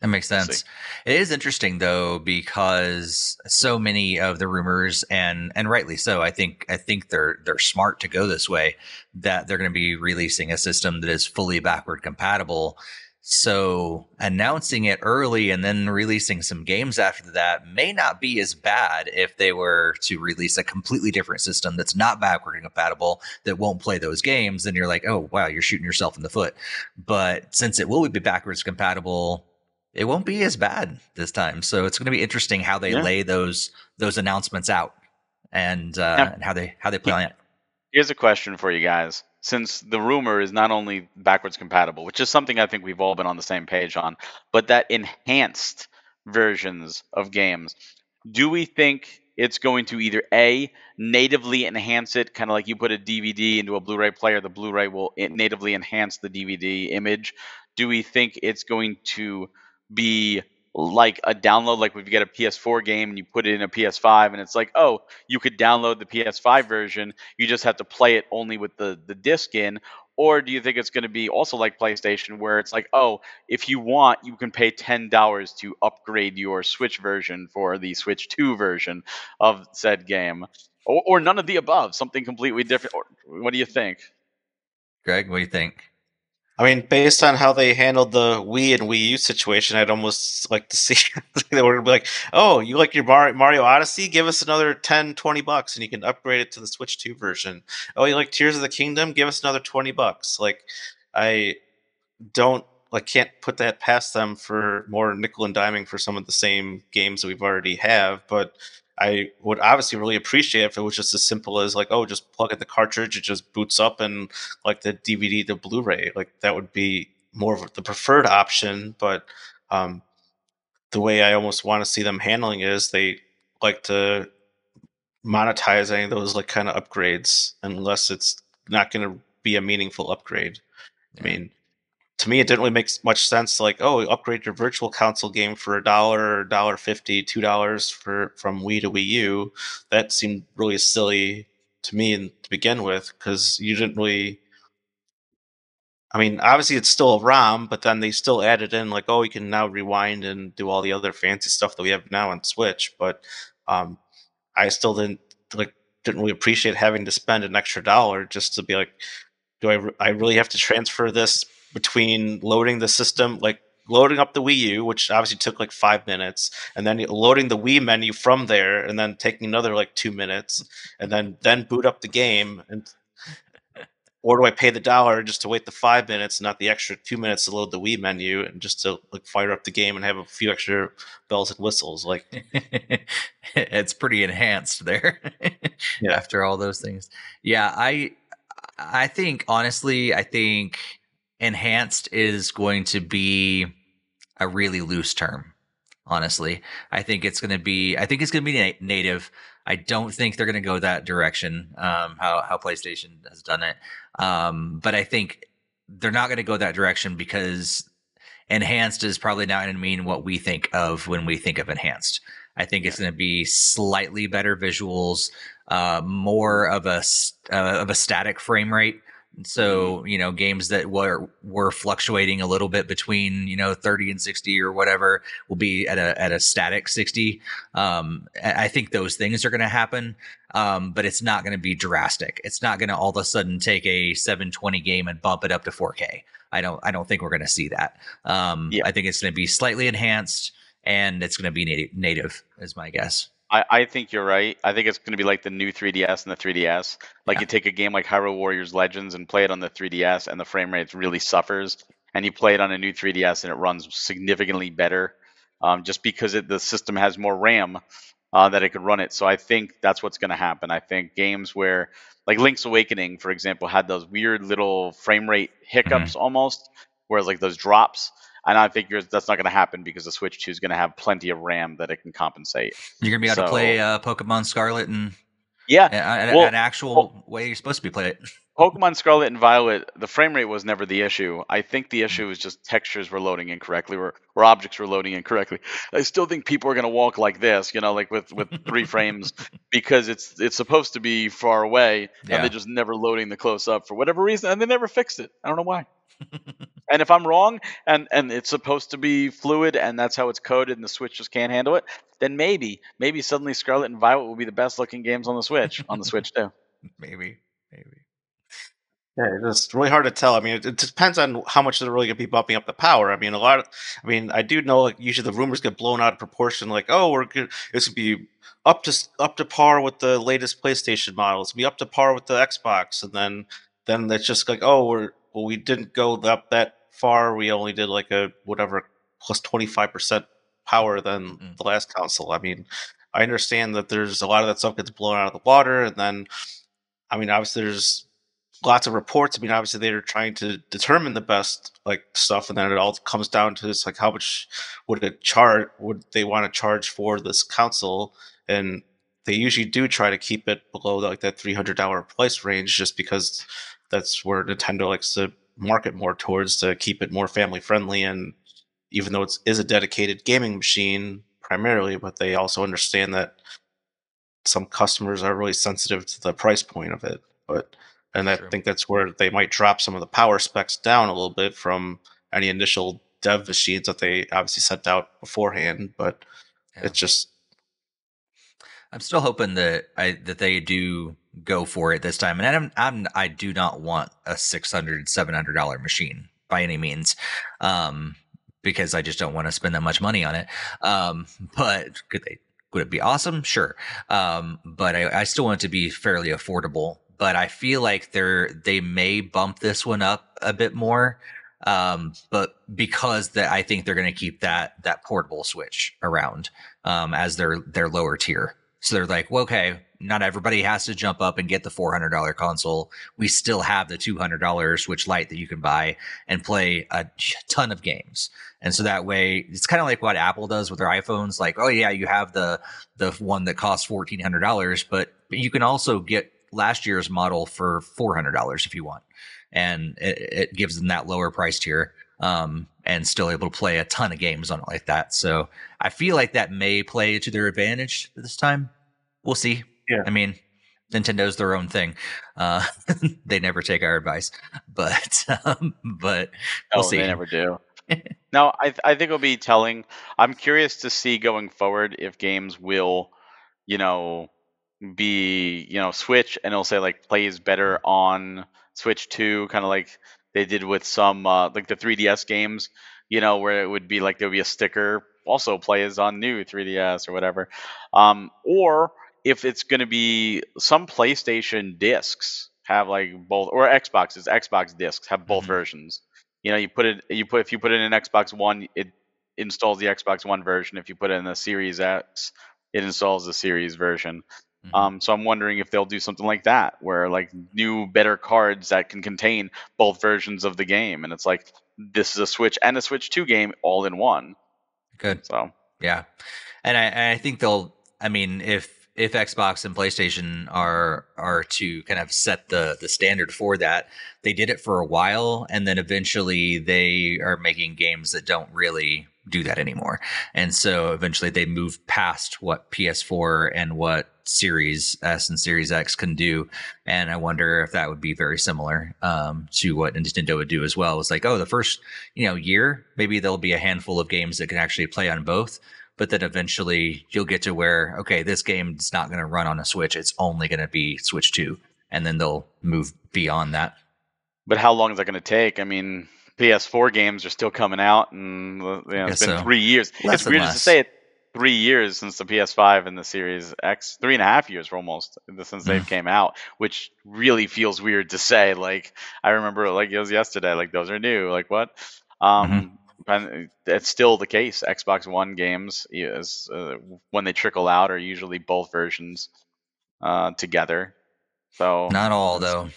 A: That makes sense. It is interesting though because so many of the rumors and and rightly so. I think I think they're they're smart to go this way that they're going to be releasing a system that is fully backward compatible. So announcing it early and then releasing some games after that may not be as bad if they were to release a completely different system that's not backward compatible that won't play those games. Then you're like, oh wow, you're shooting yourself in the foot. But since it will be backwards compatible, it won't be as bad this time. So it's going to be interesting how they
B: Yeah.
A: lay those those announcements out and uh,
B: Yeah.
A: and how they how they play on it.
B: Here's a question for you guys. Since the rumor is not only backwards compatible, which is something I think we've all been on the same page on, but that enhanced versions of games, do we think it's going to either A, natively enhance it, kind of like you put a DVD into a Blu ray player, the Blu ray will natively enhance the DVD image? Do we think it's going to be like a download, like if you get a PS4 game and you put it in a PS5 and it's like, oh, you could download the PS5 version, you just have to play it only with the the disc in. Or do you think it's going to be also like PlayStation where it's like oh if you want you can pay $10 to upgrade your Switch version for the Switch 2 version of said game? Or, or none of the above something completely different. What do you think?
A: Greg, what do you think?
C: I mean, based on how they handled the Wii and Wii U situation, I'd almost like to see they were be like, "Oh, you like your Mario Odyssey? Give us another 10, 20 bucks, and you can upgrade it to the Switch Two version. Oh, you like Tears of the Kingdom? Give us another twenty bucks." Like, I don't like can't put that past them for more nickel and diming for some of the same games that we've already have, but. I would obviously really appreciate if it was just as simple as like, oh, just plug in the cartridge, it just boots up, and like the DVD to Blu-ray. Like that would be more of the preferred option. But um, the way I almost want to see them handling it is they like to monetize any of those like kind of upgrades unless it's not going to be a meaningful upgrade. I mean, to me, it didn't really make much sense. Like, oh, upgrade your virtual console game for a dollar, dollar fifty, two dollars for from Wii to Wii U. That seemed really silly to me in, to begin with because you didn't really. I mean, obviously it's still a ROM, but then they still added in like, oh, you can now rewind and do all the other fancy stuff that we have now on Switch. But um, I still didn't like didn't really appreciate having to spend an extra dollar just to be like, do I re- I really have to transfer this between loading the system like loading up the Wii U, which obviously took like five minutes, and then loading the Wii menu from there, and then taking another like two minutes, and then then boot up the game, and or do I pay the dollar just to wait the five minutes, not the extra two minutes to load the Wii menu, and just to like fire up the game and have a few extra bells and whistles? Like,
A: it's pretty enhanced there
C: Yeah.
A: after all those things. Yeah, I I think honestly, I think enhanced is going to be a really loose term. Honestly, I think it's going to be I think it's going to be na- native. I don't think they're going to go that direction. Um, how how PlayStation has done it, um, but I think they're not going to go that direction because enhanced is probably not going to mean what we think of when we think of enhanced. I think it's going to be slightly better visuals, uh, more of a uh, of a static frame rate. So you know, games that were were fluctuating a little bit between you know 30 and 60 or whatever will be at a at a static 60. Um, I I think those things are going to happen, um, but it's not going to be drastic. It's not going to all of a sudden take a 720 game and bump it up to 4K. I don't I don't think we're going to see that. Um,
B: Yeah.
A: I think it's going to be slightly enhanced and it's going to be native, native is my guess.
B: I, I think you're right. I think it's going to be like the new 3DS and the 3DS. Like
A: Yeah.
B: you take a game like Hyrule Warriors Legends and play it on the 3DS, and the frame rate really suffers. And you play it on a new 3DS, and it runs significantly better, um, just because it, the system has more RAM. uh, that it could run it. So I think that's what's going to happen. I think games where like Link's Awakening, for example, had those weird little frame rate hiccups almost, whereas like those drops. And I think that's not going to happen because the Switch 2 is going to have plenty of RAM that it can compensate.
A: You're going to be able
B: So-
A: to play uh, Pokemon Scarlet and
B: Yeah, Well,
A: an actual way you're supposed to be playing it.
B: Pokemon Scarlet and Violet, the frame rate was never the issue. I think the issue was just textures were loading incorrectly or, or objects were loading incorrectly. I still think people are going to walk like this, you know, like with, with three frames because it's it's supposed to be far away
A: Yeah.
B: and they're just never loading the close up for whatever reason and they never fixed it. I don't know why. And if I'm wrong and and it's supposed to be fluid and that's how it's coded and the Switch just can't handle it, then maybe maybe suddenly Scarlet and Violet will be the best looking games on the Switch on the Switch too.
A: maybe, maybe.
C: Yeah, it's really hard to tell. I mean, it, it depends on how much they're really going to be bumping up the power. I mean, a lot. Of, I mean, I do know like usually the rumors get blown out of proportion. Like, oh, we're good. It's going to be up to up to par with the latest PlayStation models. Be up to par with the Xbox, and then then it's just like, oh, we're well, we didn't go up that far. We only did like a whatever plus twenty five percent power than
A: Mm.
C: the last console. I mean, I understand that there's a lot of that stuff gets blown out of the water, and then, I mean, obviously there's lots of reports. I mean, obviously they're trying to determine the best like stuff, and then it all comes down to this like how much would it charge? Would they want to charge for this console? And they usually do try to keep it below like that three hundred dollar price range, just because that's where Nintendo likes to market more towards to keep it more family friendly. And even though it is a dedicated gaming machine primarily, but they also understand that some customers are really sensitive to the price point of it. But and I think that's where they might drop some of the power specs down a little bit from any initial dev machines that they obviously sent out beforehand. But
A: Yeah.
C: it's just
A: I'm still hoping that I that they do go for it this time. And I'm, I'm I do not want a $600, 700 dollar machine by any means. Um because I just don't want to spend that much money on it. Um but could they would it be awesome? Sure. Um but I, I still want it to be fairly affordable. But I feel like they're they may bump this one up a bit more. Um, but because that I think they're going to keep that that portable switch around um, as their their lower tier. So they're like, well, okay, not everybody has to jump up and get the four hundred dollar console. We still have the two hundred dollar Switch Lite that you can buy and play a ton of games. And so that way, it's kind of like what Apple does with their iPhones. Like, oh yeah, you have the the one that costs fourteen hundred dollars, but but you can also get last year's model for four hundred dollars if you want, and it, it gives them that lower price tier. Um, and still able to play a ton of games on it like that. So I feel like that may play to their advantage this time. We'll see.
C: Yeah.
A: I mean, Nintendo's their own thing. Uh, they never take our advice, but um, but we'll
B: No,
A: see.
B: they never do. no, I I think it'll be telling. I'm curious to see going forward if games will, you know, be you know Switch and it'll say like plays better on Switch 2, kind of like they did with some uh, like the 3DS games, you know, where it would be like there'll be a sticker also plays on new 3DS or whatever, um, or if it's going to be some PlayStation discs have like both or Xboxes, Xbox discs have both
A: Mhm.
B: versions. You know, you put it, you put if you put it in Xbox One, it installs the Xbox One version. If you put it in the Series X, it installs the Series version.
A: Mhm.
B: Um, so I'm wondering if they'll do something like that, where like new, better cards that can contain both versions of the game, and it's like this is a Switch and a Switch Two game all in one.
A: Good.
B: So
A: Yeah, and I, and I think they'll. I mean, if if Xbox and PlayStation are are to kind of set the the standard for that, they did it for a while, and then eventually they are making games that don't really do that anymore, and so eventually they move past what PS4 and what Series S and Series X can do, and I wonder if that would be very similar um, to what Nintendo would do as well. It's like, oh, the first you know year, maybe there'll be a handful of games that can actually play on both but then eventually you'll get to where okay this game is not going to run on a switch it's only going to be switch 2 and then they'll move beyond that
B: But how long is that going to take? I mean, PS4 games are still coming out, and you know, it's been
A: so.
B: three years.
A: Less
B: it's weird just to say it. Three years since the PS5 and the Series X, three and a half years almost since they've
A: Mm.
B: came out, which really feels weird to say. Like I remember, like it was yesterday. Like those are new. Like what? Um, and it's still the case. Xbox One games is uh, when they trickle out are usually both versions uh, together. So
A: Not all though.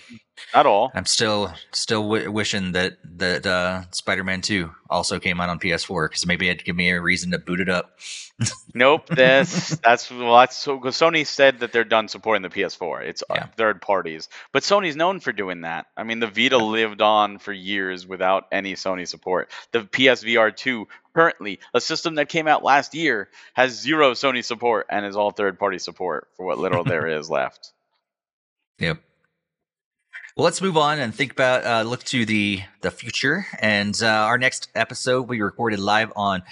B: not all.
A: I'm still still w- wishing that that uh, Spider-Man 2 also came out on PS4 because maybe it'd give me a reason to boot it up.
B: Nope. This that's well. That's so. Sony said that they're done supporting the PS4. It's uh,
A: Yeah.
B: third parties, but Sony's known for doing that. I mean, the Vita lived on for years without any Sony support. The PSVR 2 currently, a system that came out last year, has zero Sony support and is all third party support for what little there is left.
A: Yep. Well, let's move on and think about uh, look to the the future. And uh, our next episode we recorded live on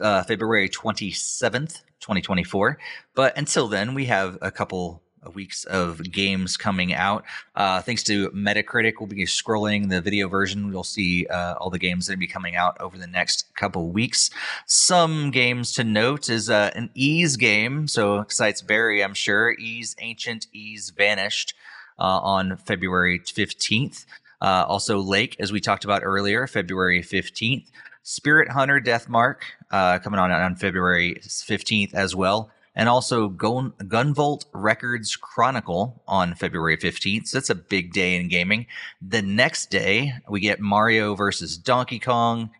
A: uh, February twenty seventh, twenty twenty four. But until then, we have a couple weeks of games coming out. Uh, thanks to Metacritic, we'll be scrolling the video version. We'll see uh, all the games that will be coming out over the next couple weeks. Some games to note is uh, an Ys game, so excites Barry, I'm sure. Ys Ancient, Ys Vanished uh, on February 15th. Uh, also, Lake, as we talked about earlier, February 15th. Spirit Hunter Deathmark uh, coming on on February 15th as well. And also Gun- Gunvolt Records Chronicle on February 15th. So that's a big day in gaming. The next day, we get Mario versus Donkey Kong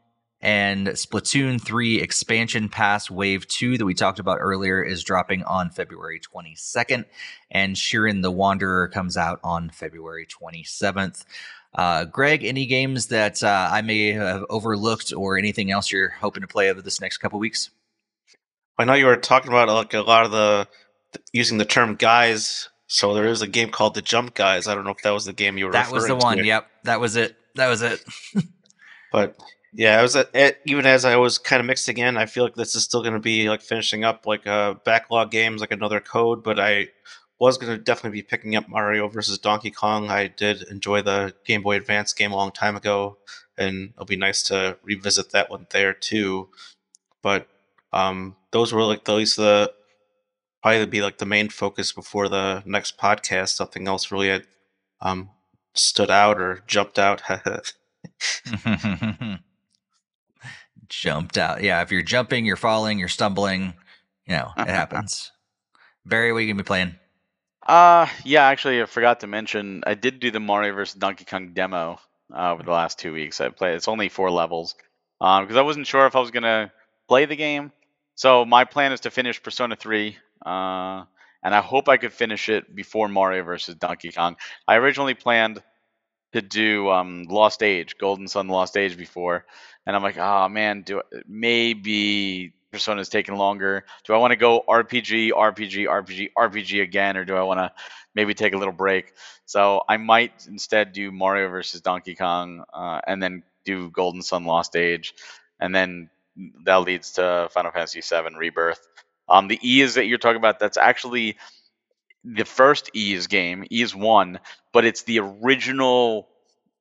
A: and Splatoon 3 Expansion Pass Wave 2 that we talked about earlier is dropping on February 22nd. And Shiren the Wanderer comes out on February 27th. Uh, Greg, any games that uh, I may have overlooked or anything else you're hoping to play over this next couple weeks?
C: I know you were talking about like a lot of the using the term guys. So there is a game called the Jump Guys. I don't know if that was the game you were.
A: That was the one.
C: to.
A: Yep, that was it. That was it.
C: But yeah, I was at, at, even as I was kind of mixing in. I feel like this is still going to be like finishing up like uh, backlog games, like another code. But I was going to definitely be picking up Mario versus Donkey Kong. I did enjoy the Game Boy Advance game a long time ago, and it'll be nice to revisit that one there too. But um, those were like at least the probably be like the main focus before the next podcast. Nothing else really had um, stood out or jumped out.
A: Jumped out. Yeah, if you're jumping, you're falling, you're stumbling, you know, it happens. Barry, what are you gonna be playing?
B: Uh, yeah, actually, I forgot to mention I did do the Mario vs. Donkey Kong demo uh, over the last two weeks. I played. It's only four levels um, because I wasn't sure if I was gonna play the game. So my plan is to finish Persona 3, uh, and I hope I could finish it before Mario vs. Donkey Kong. I originally planned to do um, Lost Age, Golden Sun Lost Age before, and I'm like, oh man, do maybe Persona's taking longer. Do I want to go RPG, RPG, RPG, RPG again, or do I want to maybe take a little break? So I might instead do Mario versus Donkey Kong, uh, and then do Golden Sun Lost Age, and then that leads to Final Fantasy VII Rebirth. Um, the E is that you're talking about, that's actually the first Ys game, Ys One, but it's the original.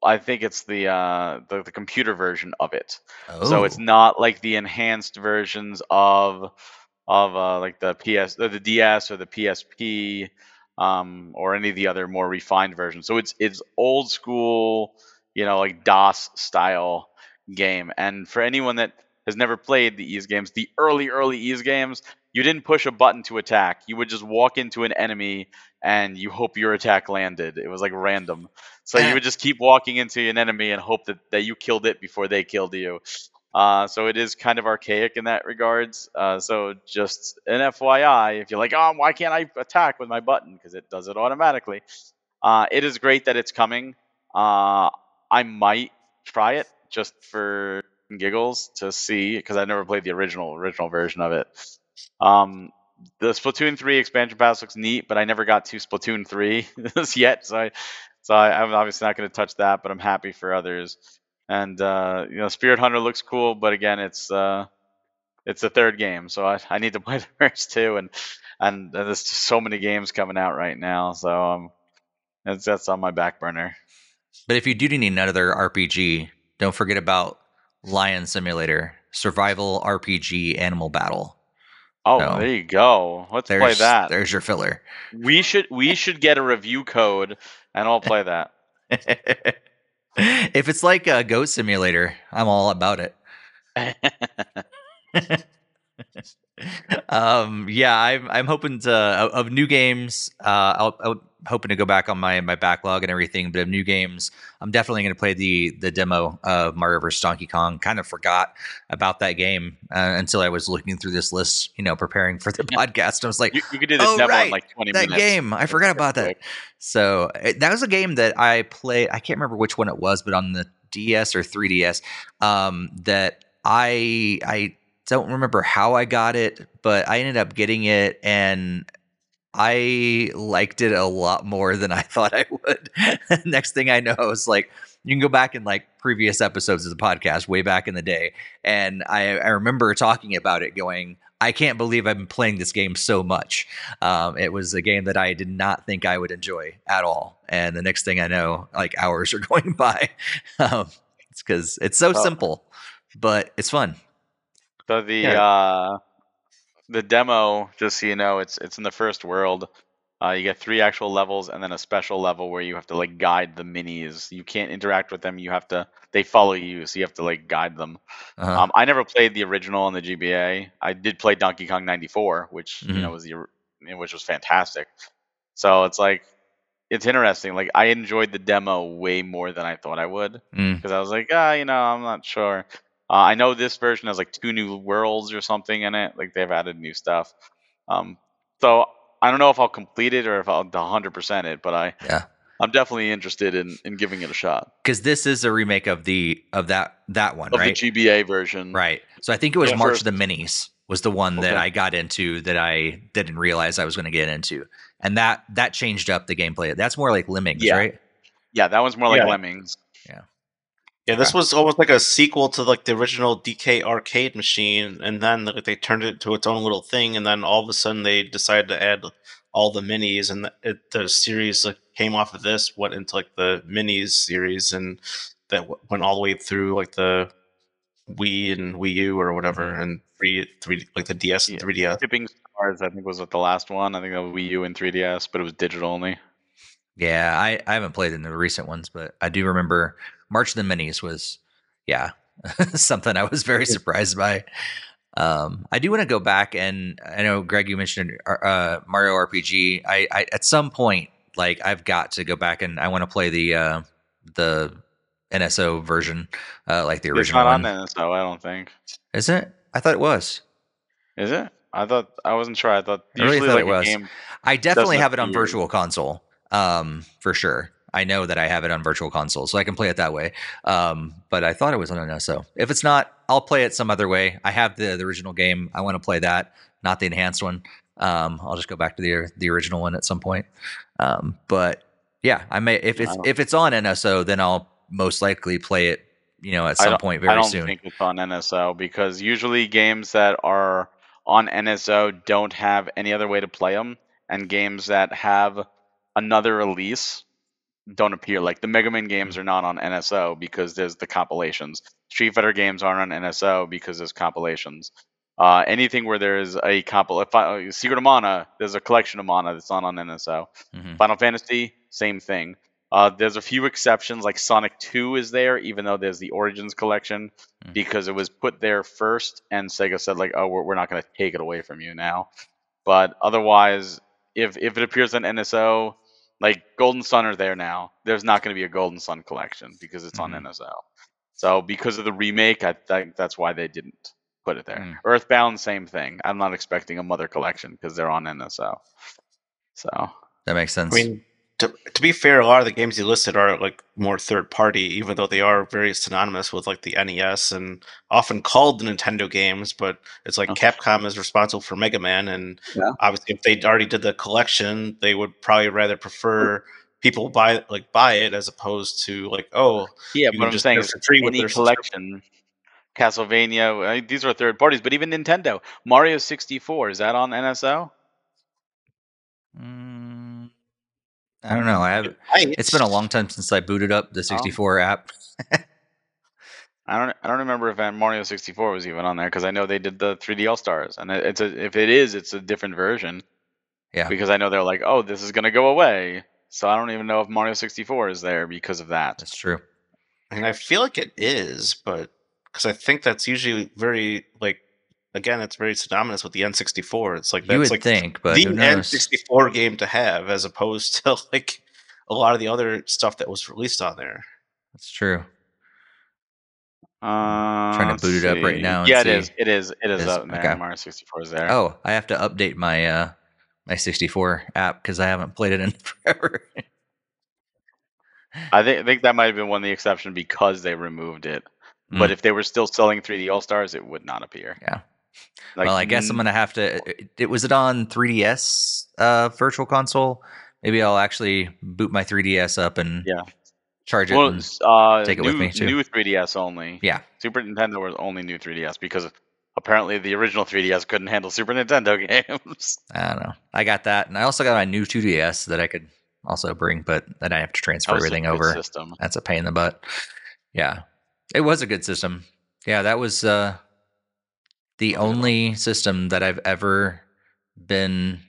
B: I think it's the uh, the, the computer version of it. Oh. So it's
A: Oh.
B: not like the enhanced versions of of uh, like the PS, the DS, or the PSP, um, or any of the other more refined versions. So it's it's old school, you know, like DOS style game. And for anyone that has never played the Ys games, the early early Ys games, you didn't push a button to attack. You would just walk into an enemy and you hope your attack landed. It was like random. So you would just keep walking into an enemy and hope that, that you killed it before they killed you. Uh, so it is kind of archaic in that regards. Uh, so just an FYI, if you're like, oh, why can't I attack with my button? Because it does it automatically. Uh, it is great that it's coming. Uh, I might try it just for giggles to see because I never played the original original version of it. Um, the Splatoon 3 expansion pass looks neat, but I never got to Splatoon 3 yet, so I, so I, I'm obviously not going to touch that. But I'm happy for others. And uh, you know, Spirit Hunter looks cool, but again, it's uh, it's the third game, so I, I need to play the first two, and and there's so many games coming out right now, so um, that's on my back burner.
A: But if you do need another RPG, don't forget about Lion Simulator, Survival RPG Animal Battle.
B: Oh,
A: No.
B: there you go. Let's
A: There's
B: play that.
A: there's your filler.
B: We should we should get a review code, and I'll play that.
A: if it's like a Goat Simulator, I'm all about it. um, yeah, I'm I'm hoping to of, of new games. Uh, I'll, I'll hoping to go back on my my backlog and everything. But of new games, I'm definitely going to play the the demo of Mario vs Donkey Kong. Kind of forgot about that game uh, until I was looking through this list, you know, preparing for the podcast. I was like,
B: you, you could do the
A: oh,
B: demo
A: right,
B: in like 20
A: that
B: minutes.
A: game. I forgot about that. So it, that was a game that I played. I can't remember which one it was, but on the DS or 3DS, um, that I I don't remember how I got it, but I ended up getting it and I liked it a lot more than I thought I would. Next thing I know, I was like, you can go back in like previous episodes of the podcast way back in the day. And I, I remember talking about it going, I can't believe I've been playing this game so much. Um, it was a game that I did not think I would enjoy at all. And the next thing I know, like hours are going by. Um, it's because it's so
B: Oh.
A: simple, but it's fun.
B: So the
C: Yeah.
B: uh, the demo, just so you know, it's it's in the first world. Uh, you get three actual levels and then a special level where you have to like guide the minis. You can't interact with them. You have to they follow you, so you have to like guide them.
A: Uh-huh.
B: Um, I never played the original in the GBA. I did play Donkey Kong '94, which you
A: Mhm.
B: know was the which was fantastic. So it's like it's interesting. Like I enjoyed the demo way more than I thought I would
A: Mm.
B: because I was like, ah, you know, I'm not sure. Uh, I know this version has like two new worlds or something in it. Like they've added new stuff. Um, so I don't know if I'll complete it or if I'll 100% it, but I
A: Yeah.
B: I'm definitely interested in in giving it a shot
A: because this is a remake of the of that that one,
B: of
A: right?
B: the GBA version.
A: right. So I think it was
B: Yeah,
A: March
B: for-
A: of the Minis was the one that I got into that I didn't realize I was going to get into, and that that changed up the gameplay. That's more like Lemmings,
B: Yeah.
A: right?
B: Yeah, that one's more like
C: Yeah.
B: Lemmings.
C: Yeah, this was almost like a sequel to like the original DK arcade machine, and then like, they turned it to its own little thing, and then all of a sudden they decided to add all the minis, and it, the series like came off of this, went into like the minis series, and that w- went all the way through like the Wii and Wii U or whatever,
A: Mhm.
C: and three three like the DS and
B: Yeah.
C: 3DS.
B: Tipping Stars, I think, was the last one. I think that was Wii U and 3DS, but it was digital only.
A: Yeah, I, I haven't played in the recent ones, but I do remember March of the Minis was, yeah, something I was very surprised by. Um, I do want to go back and I know Greg, you mentioned uh, Mario RPG. I, I at some point, like I've got to go back and I want to play the uh, the NSO version, uh, like the original.
B: It's not on
A: one.
B: NSO, I don't think.
A: Is it? I thought it was.
B: Is it? I thought I wasn't sure. I thought
A: I really thought
B: like
A: it was. I definitely have it on virtual console, um, for sure. I know that I have it on virtual console, so I can play it that way. Um, but I thought it was on NSO. If it's not, I'll play it some other way. I have the, the original game. I want to play that, not the enhanced one. Um, I'll just go back to the the original one at some point. Um, but yeah, I may if it's if it's on NSO, then I'll most likely play it. You know, at some point
B: I
A: very
B: don't
A: soon.
B: think it's on NSO because usually games that are on NSO don't have any other way to play them, and games that have another release don't appear. Like the Mega Man games are not on NSO because there's the compilations. Street Fighter games aren't on NSO because there's compilations. Uh, anything where there's a compil, I, Secret of Mana, there's a collection of Mana that's not on NSO.
A: Mhm.
B: Final Fantasy, same thing. Uh, there's a few exceptions, like Sonic 2 is there, even though there's the Origins collection,
A: Mhm.
B: because it was put there first, and Sega said like, "Oh, we're, we're not going to take it away from you now." But otherwise, if if it appears on NSO, like Golden Sun are there now, there's not going to be a Golden Sun collection because it's
A: Mhm.
B: on NSO. So because of the remake, I think that's why they didn't put it there.
A: Mm.
B: Earthbound, same thing. I'm not expecting a Mother collection because they're on NSO. So
A: That makes sense.
C: I mean, to, to be fair, a lot of the games you listed are like more third party, even though they are very synonymous with like the NES and often called the Nintendo games. But it's like
B: Oh.
C: Capcom is responsible for Mega Man, and
B: Yeah.
C: obviously, if they already did the collection, they would probably rather prefer people buy like buy it as opposed to like oh
B: Yeah,
C: You
B: but I'm
C: just
B: saying
C: get it
B: is
C: for free with
B: any
C: their subscription.
B: collection, Castlevania, I mean, these are third parties, but even Nintendo, Mario 64, is that on NSO?
A: Mm, I don't know. I have.
C: I,
A: It's been a long time since I booted up the 64 app.
B: I don't, I don't remember if uh, Mario 64 was even on there because I know they did the 3D All Stars, and it- it's a, if it is, it's a different version.
A: Yeah.
B: Because I know they're like, oh, this is gonna go away, so I don't even know if Mario 64 is there because of that.
A: That's true.
C: I mean, I feel like it is, but because I think that's usually very like again, it's very synonymous with the N64. It's like
A: you
C: that's
A: would
C: like
A: think, but
C: the? N64 game to have, as opposed to like a lot of the other stuff that was released on there.
A: That's true.
B: Uh,
A: Trying to boot it up right now and
B: Yeah,
A: see.
B: it is. It is. It is
A: Is-
B: up there.
A: okay.
B: Mario 64 is there.
A: Oh, I have to update my uh my 64 app because I haven't played it in forever.
B: I think I think that might have been one of the exception because they removed it. But
A: Mm.
B: if they were still selling 3D All Stars, it would not appear.
A: Yeah.
B: Like,
A: well, I guess I'm gonna have to. It, it was it on 3DS uh, Virtual Console. Maybe I'll actually boot my 3DS up and
B: Yeah.
A: charge it.
B: Well,
A: and-
B: uh,
A: take it
B: new,
A: with me, too.
B: New 3DS only.
A: Yeah.
B: Super Nintendo was only new 3DS because apparently the original 3DS couldn't handle Super Nintendo games.
A: I don't know. I got that, and I also got my new 2DS that I could also bring, but then I have to transfer everything over.
B: System.
A: That's a pain in the butt. Yeah, it was a good system. Yeah, that was uh, the only system that I've ever been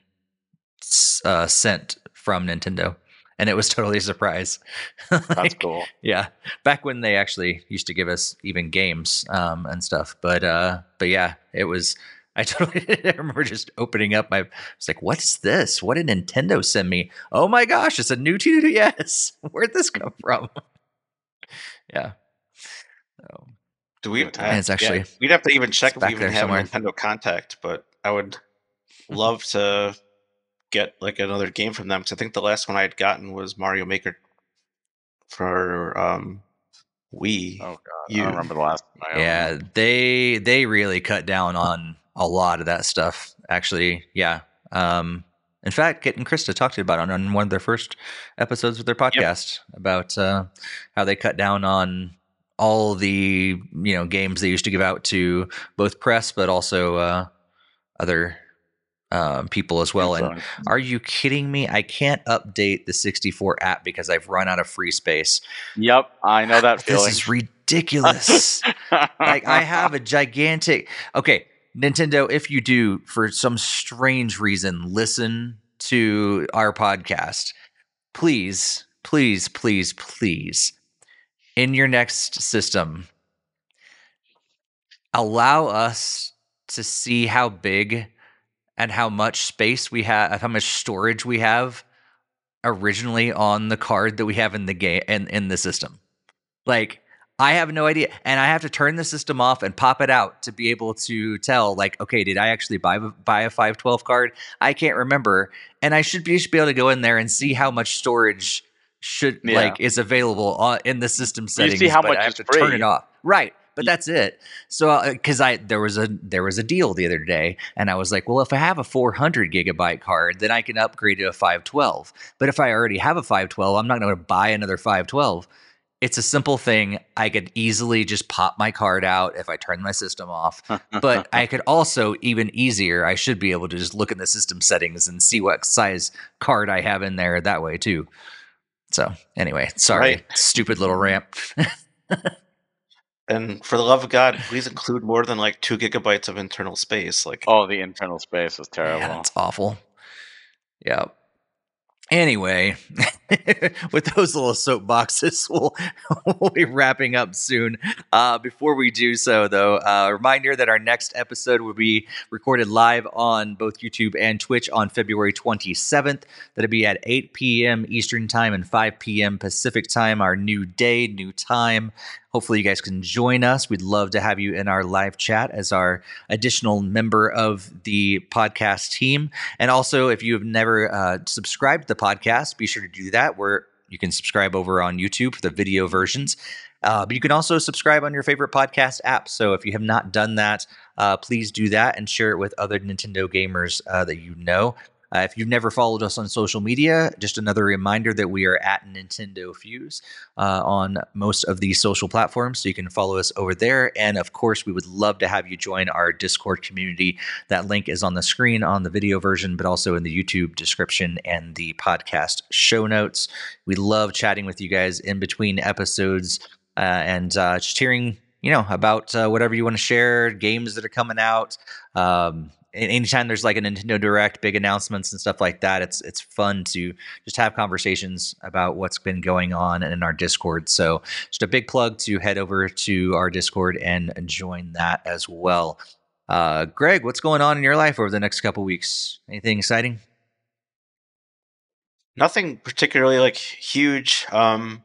A: uh, sent from Nintendo, and it was totally a surprise.
B: That's cool.
A: Yeah, back when they actually used to give us even games um, and stuff. But uh, but yeah, it was. I totally I remember just opening up my. It's like, what's this? What did Nintendo send me? Oh my gosh, it's a new 2DS. Where'd this come from? yeah. So,
C: Do we? Uh,
A: and it's actually.
C: Yeah, we'd have to even check if we even have
A: somewhere.
C: Nintendo Contact, but I would love to get like another game from them because I think the last one I had gotten was Mario Maker for um Wii.
B: Oh god, I
C: You-
B: don't remember the last. I don't
A: yeah,
B: remember.
A: they they really cut down on a lot of that stuff. Actually, yeah. Um, in fact, Kit and Krista talked to you about it on one of their first episodes of their podcast about uh, how they cut down on all the you know games they used to give out to both press, but also uh, other um, people as well. And are you kidding me? I can't update the 64 app because I've run out of free space.
B: Yep, I know that
A: This is ridiculous. like I have a gigantic okay, Nintendo, if you do for some strange reason listen to our podcast, please, please, please, please, in your next system, allow us to see how big and how much space we have, how much storage we have originally on the card that we have in the game in, in the system. Like I have no idea, and I have to turn the system off and pop it out to be able to tell. Like, okay, did I actually buy buy a five twelve card? I can't remember, and I should be, should be able to go in there and see how much storage should
B: Yeah.
A: like is available on, in the system settings.
B: You see how much
A: I have to turn it off. Right, but that's it. So uh, because I there was a there was a deal the other day, and I was like, well, if I have a 400 gigabyte card, then I can upgrade to a 512. But if I already have a 512, I'm not going to buy another 512. It's a simple thing. I could easily just pop my card out if I turn my system off. But I could also, even easier, I should be able to just look in the system settings and see what size card I have in there that way too. So anyway, sorry,
C: Right.
A: stupid little ramp.
C: And for the love of God, please include more than like two gigabytes of internal space. Like,
B: oh, the internal space was terrible.
A: Yeah, it's awful. Yeah. Anyway, with those little soapboxes, we'll, we'll be wrapping up soon. Uh, before we do so, though, uh, reminder that our next episode will be recorded live on both YouTube and Twitch on February 27th. That'll be at 8 p.m. Eastern Time and 5 p.m. Pacific Time, our new day, new time. Hopefully, you guys can join us. We'd love to have you in our live chat as our additional member of the podcast team. And also, if you have never uh, subscribed to the podcast, be sure to do that. Where you can subscribe over on YouTube for the video versions. Uh, but you can also subscribe on your favorite podcast app. So if you have not done that, uh, please do that and share it with other Nintendo gamers uh, that you know. Uh, if you've never followed us on social media, just another reminder that we are at Nintendo Fuse uh, on most of these social platforms. So you can follow us over there. And of course, we would love to have you join our Discord community. That link is on the screen on the video version, but also in the YouTube description and the podcast show notes. We love chatting with you guys in between episodes uh, and uh, just hearing. You know about uh, whatever you want to share, games that are coming out, um, anytime there's like a Nintendo Direct, big announcements and stuff like that, it's it's fun to just have conversations about what's been going on in our Discord. So just a big plug to head over to our Discord and join that as well. Uh, Greg, what's going on in your life over the next couple weeks? Anything exciting?
C: Nothing particularly like huge. Um,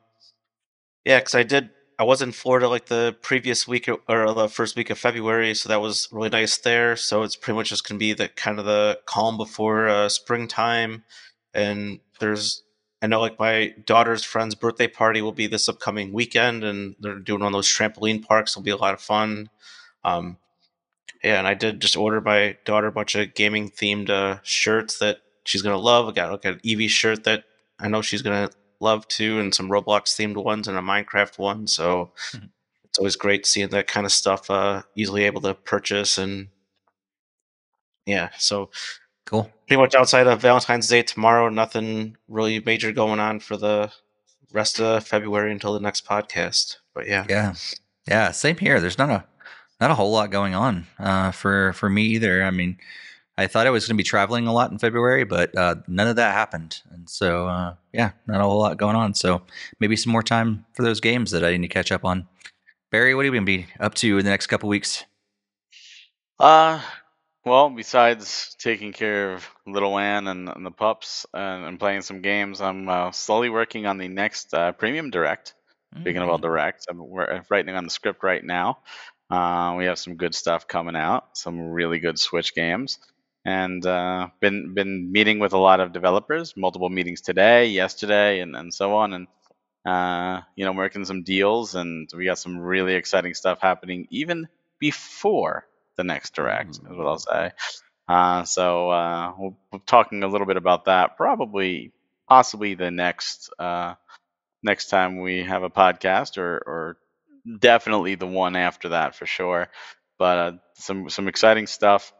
C: yeah, because I did I was in Florida like the previous week or the first week of February, so that was really nice there. So it's pretty much just gonna be the kind of the calm before uh, springtime, and there's I know like my daughter's friend's birthday party will be this upcoming weekend, and they're doing one of those trampoline parks. It'll be a lot of fun. Um, yeah, and I did just order my daughter a bunch of gaming themed uh, shirts that she's gonna love. I got like an Eevee shirt that I know she's gonna love too, and some Roblox themed ones and a Minecraft one. So mm-hmm. it's always great seeing that kind of stuff uh, easily able to purchase and yeah. So
A: cool.
C: Pretty much outside of Valentine's Day tomorrow, nothing really major going on for the rest of February until the next podcast. But yeah,
A: yeah, yeah. Same here. There's not a not a whole lot going on uh, for for me either. I mean, I thought I was going to be traveling a lot in February, but uh, none of that happened. And so, uh, yeah, not a whole lot going on. So maybe some more time for those games that I need to catch up on. Barry, what are you going to be up to in the next couple weeks?
B: Uh, well, besides taking care of little Ann and, and the pups and, and, playing some games, I'm uh, slowly working on the next uh, Premium Direct. Mm-hmm. Speaking about mm. Direct, I'm writing on the script right now. Uh, we have some good stuff coming out, some really good Switch games and uh, been been meeting with a lot of developers, multiple meetings today, yesterday, and, and so on, and uh, you know, working some deals, and we got some really exciting stuff happening even before the next direct, mm-hmm. is what I'll say. Uh, so uh, we'll be talking a little bit about that, probably, possibly the next uh, next time we have a podcast, or or definitely the one after that for sure. But uh, some some exciting stuff.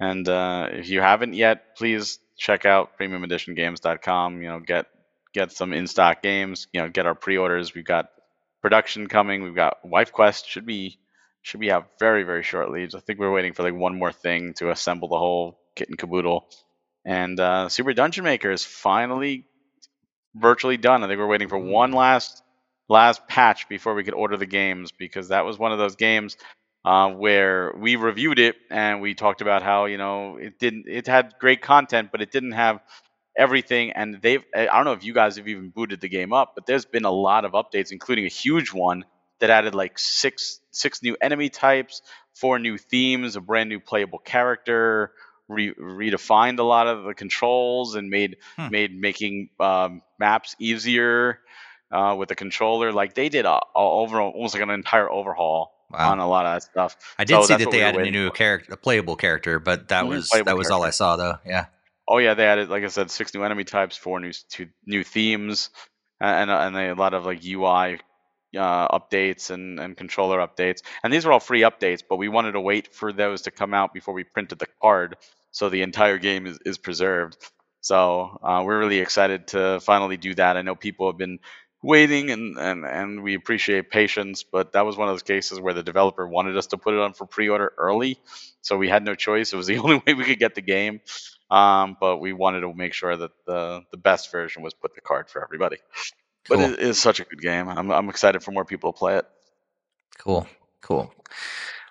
B: And uh, if you haven't yet, please check out premiumeditiongames.com. You know, get get some in stock games. You know, get our pre-orders. We've got production coming. We've got Wife Quest should be should be out very very shortly. I think we're waiting for like one more thing to assemble the whole kit and caboodle. And uh, Super Dungeon Maker is finally virtually done. I think we're waiting for one last last patch before we could order the games because that was one of those games uh, where we reviewed it and we talked about how you know it didn't it had great content but it didn't have everything and they've i don't know if you guys have even booted the game up but there's been a lot of updates including a huge one that added like six six new enemy types four new themes a brand new playable character re- redefined a lot of the controls and made hmm. made making um, maps easier uh, with the controller like they did a, a overall almost like an entire overhaul wow. on a lot of that stuff.
A: I did so see that they added a new character, a playable character, but that mm-hmm. was that was character. all I saw though. Yeah.
B: Oh yeah, they added like I said, six new enemy types, four new two new themes, and and, a lot of like UI uh, updates and, and controller updates. And these are all free updates, but we wanted to wait for those to come out before we printed the card, so the entire game is, is preserved. So uh, we're really excited to finally do that. I know people have been waiting and, and and we appreciate patience but that was one of those cases where the developer wanted us to put it on for pre-order early so we had no choice. It was the only way we could get the game um, but we wanted to make sure that the the best version was put the card for everybody. Cool. but it is such a good game. I'm, I'm excited for more people to play it.
A: Cool. Cool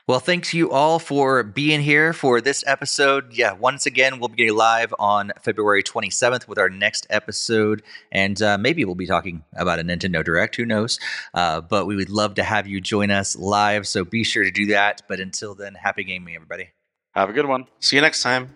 A: well, thanks you all for being here for this episode. Yeah, once again, we'll be getting live on February 27th with our next episode. And uh, maybe we'll be talking about a Nintendo Direct. Who knows? Uh, but we would love to have you join us live. So be sure to do that. But until then, happy gaming, everybody.
B: Have a good one.
C: See you next time.